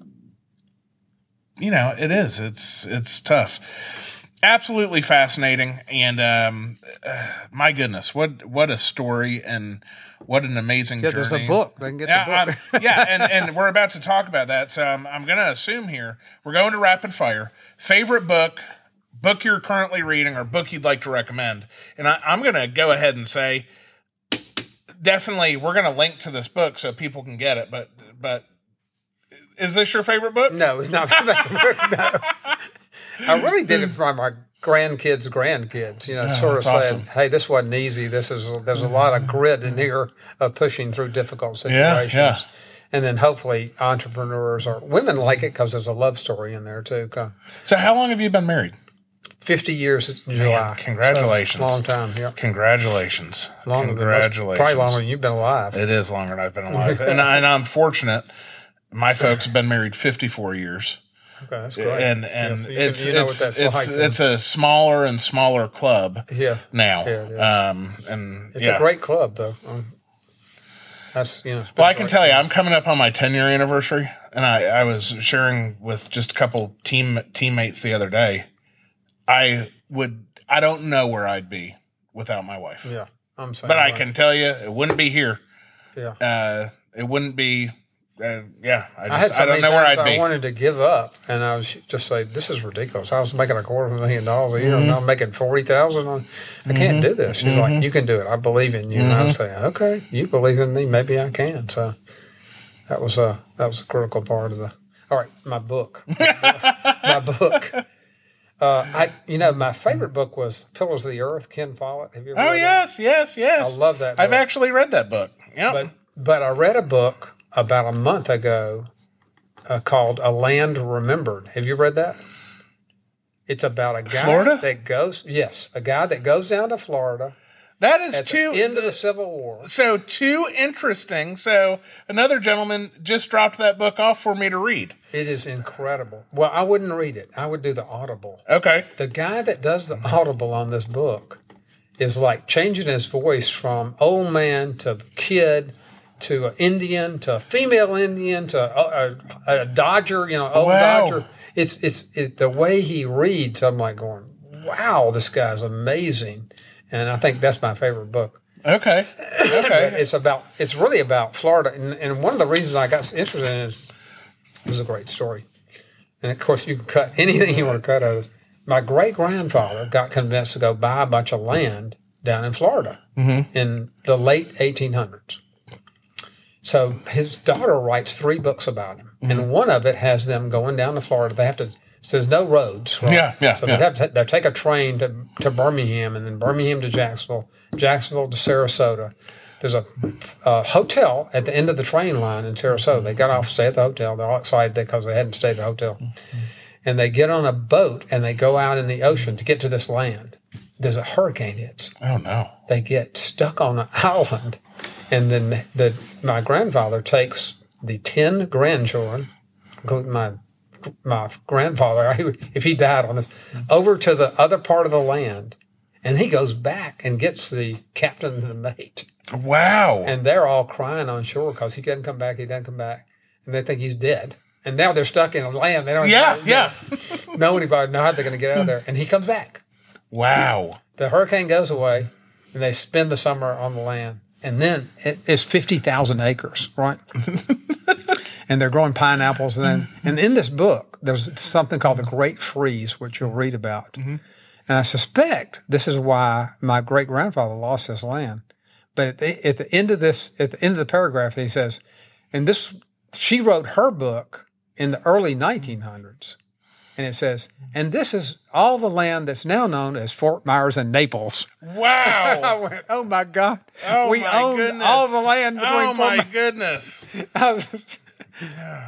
you know, it is it's it's tough. Absolutely fascinating, and um, uh, my goodness, what what a story and what an amazing Yeah, journey. there's a book. They can get Yeah, the book. Yeah, and, and we're about to talk about that. So I'm, I'm going to assume here we're going to rapid fire. Favorite book, book you're currently reading, or book you'd like to recommend. And I, I'm going to go ahead and say, definitely, we're going to link to this book so people can get it. But but is this your favorite book? No, it's not. my favorite no. I really did it for my grandkids' grandkids. You know, sort of saying, awesome. "Hey, this wasn't easy. This is there's a lot of grit in here of pushing through difficult situations." yeah. yeah. And then hopefully entrepreneurs or women like it because there's a love story in there too. So how long have you been married? Fifty years in July. congratulations. So, long time. Yeah. Congratulations. Longer than Congratulations. probably longer than you've been alive. It is longer than I've been alive, and, I, and I'm fortunate. My folks have been married 54 years. Okay, that's great. and and Yeah, so can- it's you know it's it's like it's a smaller and smaller club yeah, now. Yeah, um, and it's yeah. a great club though. Um, that's you know. Well, I can tell you, I'm coming up on my 10 year anniversary, and I, I was sharing with just a couple team teammates the other day. I would, I don't know where I'd be without my wife, Yeah, I'm saying. but I can tell you, it wouldn't be here. Yeah. Uh, it wouldn't be. Uh, yeah, I I had so I, don't know where I'd I wanted to give up, and I was just say, "This is ridiculous." I was making a quarter of a million dollars a year, Mm-hmm. and I'm making forty thousand. I can't do this. She's like, "You can do it. I believe in you." And Mm-hmm. I'm saying, "Okay, you believe in me. Maybe I can." So that was a that was a critical part of the. All right, my book. my book. Uh, I you know my favorite book was Pillars of the Earth. Ken Follett. Have you ever Oh read that? yes, yes, yes. I love that I've actually read that book. Yeah. But but I read a book about a month ago uh, called A Land Remembered. Have you read that? It's about a guy Florida? that goes yes, a guy that goes down to Florida that is too the end of the Civil War. so too interesting. So another gentleman just dropped that book off for me to read. It is incredible. Well, I wouldn't read it. I would do the audible. Okay. The guy that does the audible on this book is like changing his voice from old man to kid to an Indian to a female Indian to a, a, a Dodger, you know, old Wow. Dodger. It's it's it, the way he reads. I'm like going, wow, this guy's amazing, and I think that's my favorite book. Okay. Okay. It's about it's really about Florida, and, and one of the reasons I got interested in it is this is a great story, and of course you can cut anything you want to cut out of. it. My great grandfather got convinced to go buy a bunch of land down in Florida mm-hmm. in the late 1800s. So his daughter writes three books about him, and mm-hmm. one of it has them going down to Florida. They have to. So there's no roads. Right? Yeah, yeah, So yeah. they have to they take a train to, to Birmingham, and then Birmingham to Jacksonville, Jacksonville to Sarasota. There's a, a hotel at the end of the train line in Sarasota. They got off, stay at the hotel. They're outside because they hadn't stayed at a hotel, mm-hmm. and they get on a boat and they go out in the ocean to get to this land. There's a hurricane hits Oh no. they get stuck on an island, and then the my grandfather takes the ten grandchildren, including my my grandfather, if he died on this, over to the other part of the land, and he goes back and gets the captain and the mate, Wow. and they're all crying on shore because he doesn't come back, he doesn't come back, and they think he's dead. And now they're stuck in a land. They don't yeah, know, yeah. know anybody, know how they're going to get out of there. And he comes back Wow. the hurricane goes away and they spend the summer on the land and then it is 50,000 acres right and they're growing pineapples and then and in this book there's something called the great freeze which you'll read about mm-hmm. And I suspect this is why my great grandfather lost his land. But at the, at the end of this, at the end of the paragraph, he says, and this, she wrote her book in the early 1900s. And it says, and this is all the land that's now known as Fort Myers and Naples. Wow. I went, oh my God. Oh we my own goodness. all the land between Oh Fort my My- goodness. Was-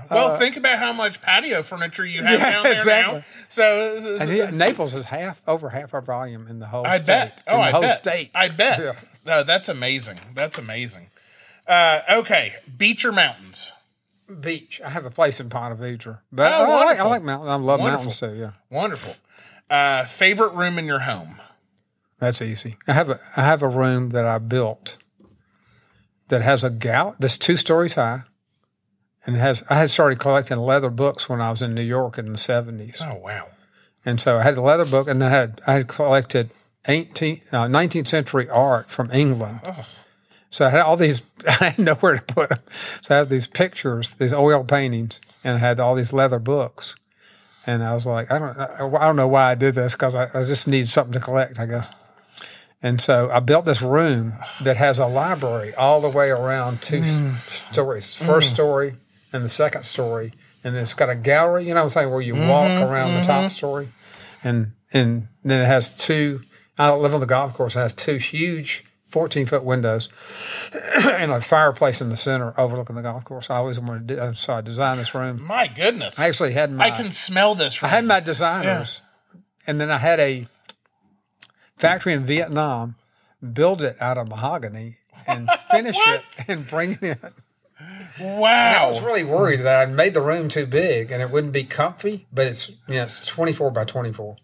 Well, think about how much patio furniture you have Uh, Yeah, down there exactly. now. So, and Naples is half, over half our volume in the whole I state. bet. Oh, in the I whole bet. state. I bet. Yeah. No, that's amazing. That's amazing. Uh, okay, Beecher mountains? Beach. I have a place in Ponte Vedra. But Oh, I, like, I like mountains. I love Wonderful. mountains too, yeah. Wonderful. Uh, favorite room in your home? That's easy. I have a I have a room that I built that has a gal that's two stories high, and has. I had started collecting leather books when I was in New York in the seventies, Oh wow. and so I had the leather book, and then I had I had collected 18, uh, 19th century art from England. So I had all these. I had nowhere to put them. So I had these pictures, these oil paintings, and I had all these leather books. And I was like, I don't, I don't know why I did this because I, I just need something to collect, I guess. And so I built this room that has a library all the way around two mm. stories. First mm. story and the second story, and it's got a gallery. You know what I'm saying, where you walk mm-hmm, around the top mm-hmm. story, and and then it has two. I live on the golf course. It has two huge 14 foot windows and a fireplace in the center overlooking the golf course. I always wanted to do, so I designed this room. My goodness. I actually had my I can smell this. I had my designers, and then I had a factory in Vietnam build it out of mahogany and finish it and bring it in. Wow. I was really worried that I'd made the room too big and it wouldn't be comfy, but it's you know it's 24 by 24,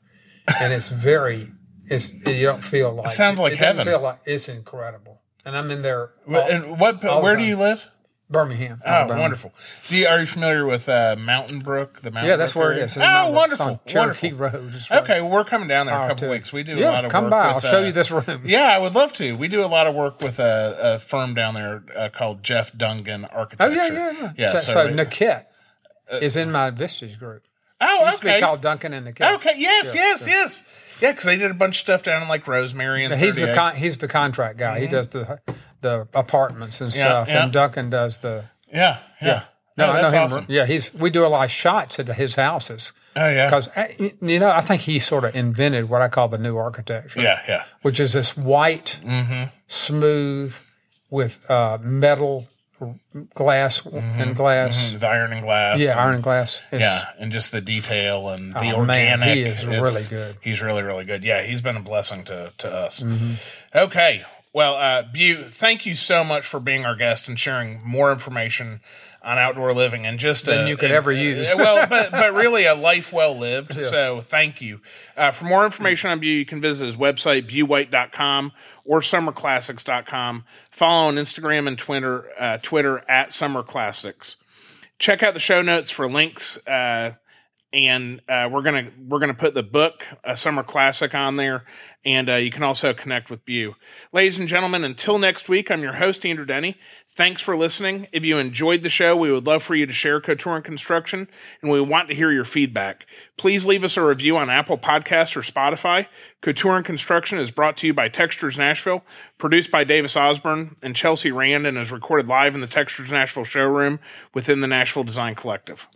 and it's very it's you don't feel like it sounds like it doesn't heaven. Feel like it's incredible, and I'm in there. All- and what? Where do you live? Birmingham. Oh, Alabama. wonderful. Do you, are you familiar with uh, Mountain Brook? The Mountain Yeah, that's Brook where it is. It's Oh, Mountain Brook. It's wonderful. wonderful. Road. Right Okay, well, we're coming down there in a Oh, couple weeks. We do a lot of come work by. with, I'll show uh, you this room. Yeah, I would love to. We do a lot of work with a, a firm down there uh, called Jeff Dungan Oh Architecture. yeah, yeah, yeah. Yeah, so, so, so Nequette is in my Vistage group. oh, It used to okay. be called Dungan and Nequette. Okay, yes, yes, yes. Yeah, because they did a bunch of stuff down in like Rosemary and He's the con- he's the contract guy. He does the the apartments and Mm-hmm. Yeah, stuff, yeah. and Dungan does the Yeah, yeah. No, No, I that's know him. awesome. Yeah, he's we do a lot of shots at his houses Oh, yeah. because you know I think he sort of invented what I call the new architecture. Yeah, yeah. which is this white, Mm-hmm. smooth with uh, metal, glass and glass. The iron and glass. Yeah, and- iron and glass. It's- Yeah, and just the detail and the Oh, man, organic. he is really good. He's really, really good. Yeah, he's been a blessing to, to us. Mm-hmm. Okay. Well, uh, Bew, thank you so much for being our guest and sharing more information on outdoor living and just Than uh, you could uh, ever use. uh, well, but but really a life well lived. So thank you. Uh, for more information on Bew, you can visit his website bewwhite.com or summerclassics.com. Follow on Instagram and Twitter uh, Twitter at Summer Classics check out the show notes for links uh, and uh, we're gonna we're gonna put the book a summer classic on there and uh, you can also connect with Bew. Ladies and gentlemen, until next week, I'm your host, Andrew Denny. Thanks for listening. If you enjoyed the show, we would love for you to share Couture and Construction, and we want to hear your feedback. Please leave us a review on Apple Podcasts or Spotify. Couture and Construction is brought to you by Textures Nashville, produced by Davis Osborne and Chelsea Rand, and is recorded live in the Textures Nashville showroom within the Nashville Design Collective.